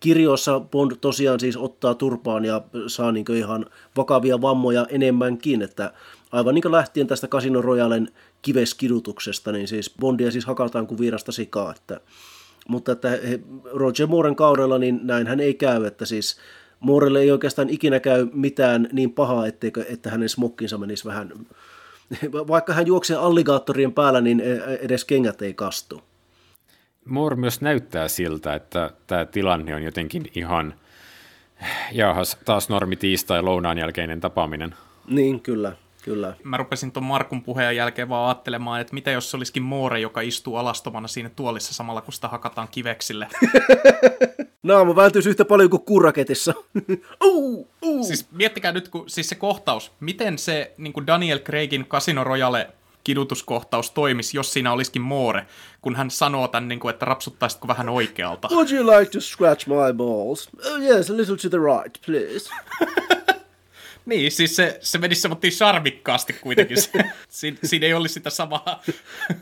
kirjoissa Bond tosiaan siis ottaa turpaan ja saa niin ihan vakavia vammoja enemmänkin, että aivan niin lähtien tästä Casino Royalen kiveskidutuksesta, niin siis Bondia siis hakataan kuin virasta sikaa, että, mutta että he, Roger Mooren kaudella niin näinhän ei käy, että siis Moorelle ei oikeastaan ikinä käy mitään niin pahaa, etteikö, että hänen smokkinsa menisi vähän, [LAUGHS] vaikka hän juoksee alligaattorien päällä, niin edes kengät ei kastu. Moore myös näyttää siltä, että tämä tilanne on jotenkin ihan, jahas, taas normi tiistai lounaan jälkeinen tapaaminen. Niin, kyllä. Kyllä. Mä rupesin tuon Markun puheen jälkeen vaan ajattelemaan, että mitä jos se olisikin Moore, joka istuu alastomana siinä tuolissa samalla, kun sitä hakataan kiveksille. [LAUGHS] Naama vältyisi yhtä paljon kuin kuraketissa. [LAUGHS] uh, uh. Siis miettikää nyt, kun, siis se kohtaus, miten se niin kuin Daniel Craigin Casino Royale kidutuskohtaus toimisi, jos siinä olisikin Moore, kun hän sanoo tämän, niin kuin, että rapsuttaisitko vähän oikealta. Would you like to scratch my balls? Oh yes, a little to the right, please. [LAUGHS] Niin, siis se, se meni semmoittiin charmikkaasti kuitenkin. [LAUGHS] Se, siinä, siinä ei olisi sitä samaa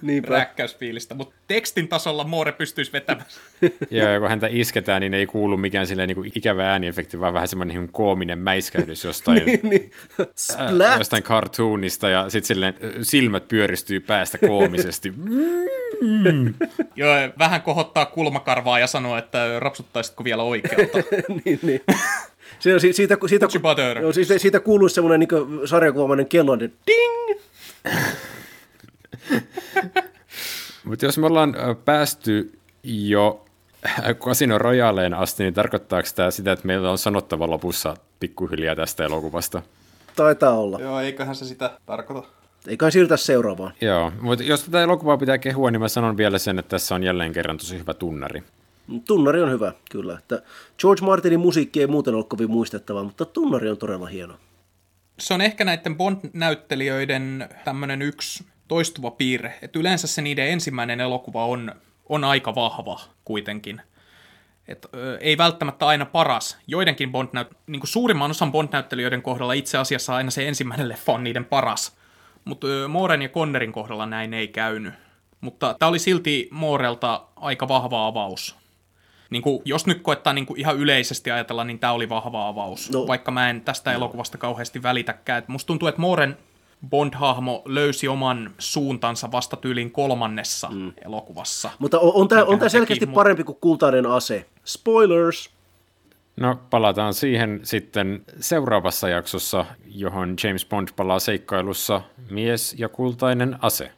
Niinpä. räkkäysfiilistä, mutta tekstin tasolla Moore pystyisi vetämään. [LAUGHS] Ja kun häntä isketään, niin ei kuulu mikään silleen niin kuin ikävä ääniefekti, vaan vähän semmoinen [LAUGHS] niin koominen mäiskähdys jostain, niin. äh, Splat! jostain cartoonista, ja sitten silleen äh, silmät pyöristyy päästä koomisesti. Joo, vähän kohottaa kulmakarvaa ja sanoo, että rapsuttaisitko vielä oikealta. niin, niin. Se on, si- siitä, siitä, butter? joo, siitä, siitä kuuluu semmoinen niin sarjakuvamainen kello, että ding! Mutta jos me ollaan päästy jo Casino Royaleen asti, niin tarkoittaako tämä sitä, että meillä on sanottava lopussa pikkuhiljaa tästä elokuvasta? Taitaa olla. Joo, eiköhän se sitä tarkoita. Eiköhän siirrytä seuraavaan. Joo, mutta jos tätä elokuvaa pitää kehua, niin mä sanon vielä sen, että tässä on jälleen kerran tosi hyvä tunnari. Tunnari on hyvä, kyllä. Että George Martinin musiikki ei muuten ole kovin muistettava, mutta tunnari on todella hieno. Se on ehkä näiden Bond-näyttelijöiden tämmöinen yksi toistuva piirre, että yleensä se niiden ensimmäinen elokuva on, on aika vahva kuitenkin. Et, ö, ei välttämättä aina paras. Joidenkin Bond niin kuin suurimman osan Bond-näyttelijöiden kohdalla itse asiassa aina se ensimmäinen leffa on niiden paras. Mutta Mooren ja Connerin kohdalla näin ei käynyt. Mutta tämä oli silti Moorelta aika vahva avaus. Niin kuin, jos nyt koettaa niin kuin ihan yleisesti ajatella, niin tämä oli vahva avaus. No. No. Vaikka mä en tästä elokuvasta kauheasti välitäkään. Et musta tuntuu, että Mooren Bond-hahmo löysi oman suuntansa vasta tyylin kolmannessa mm. elokuvassa. Mutta on, on tämä on tää selkeästi teki, mut- parempi kuin kultainen ase. Spoilers! No, palataan siihen sitten seuraavassa jaksossa, johon James Bond palaa seikkailussa Mies ja kultainen ase.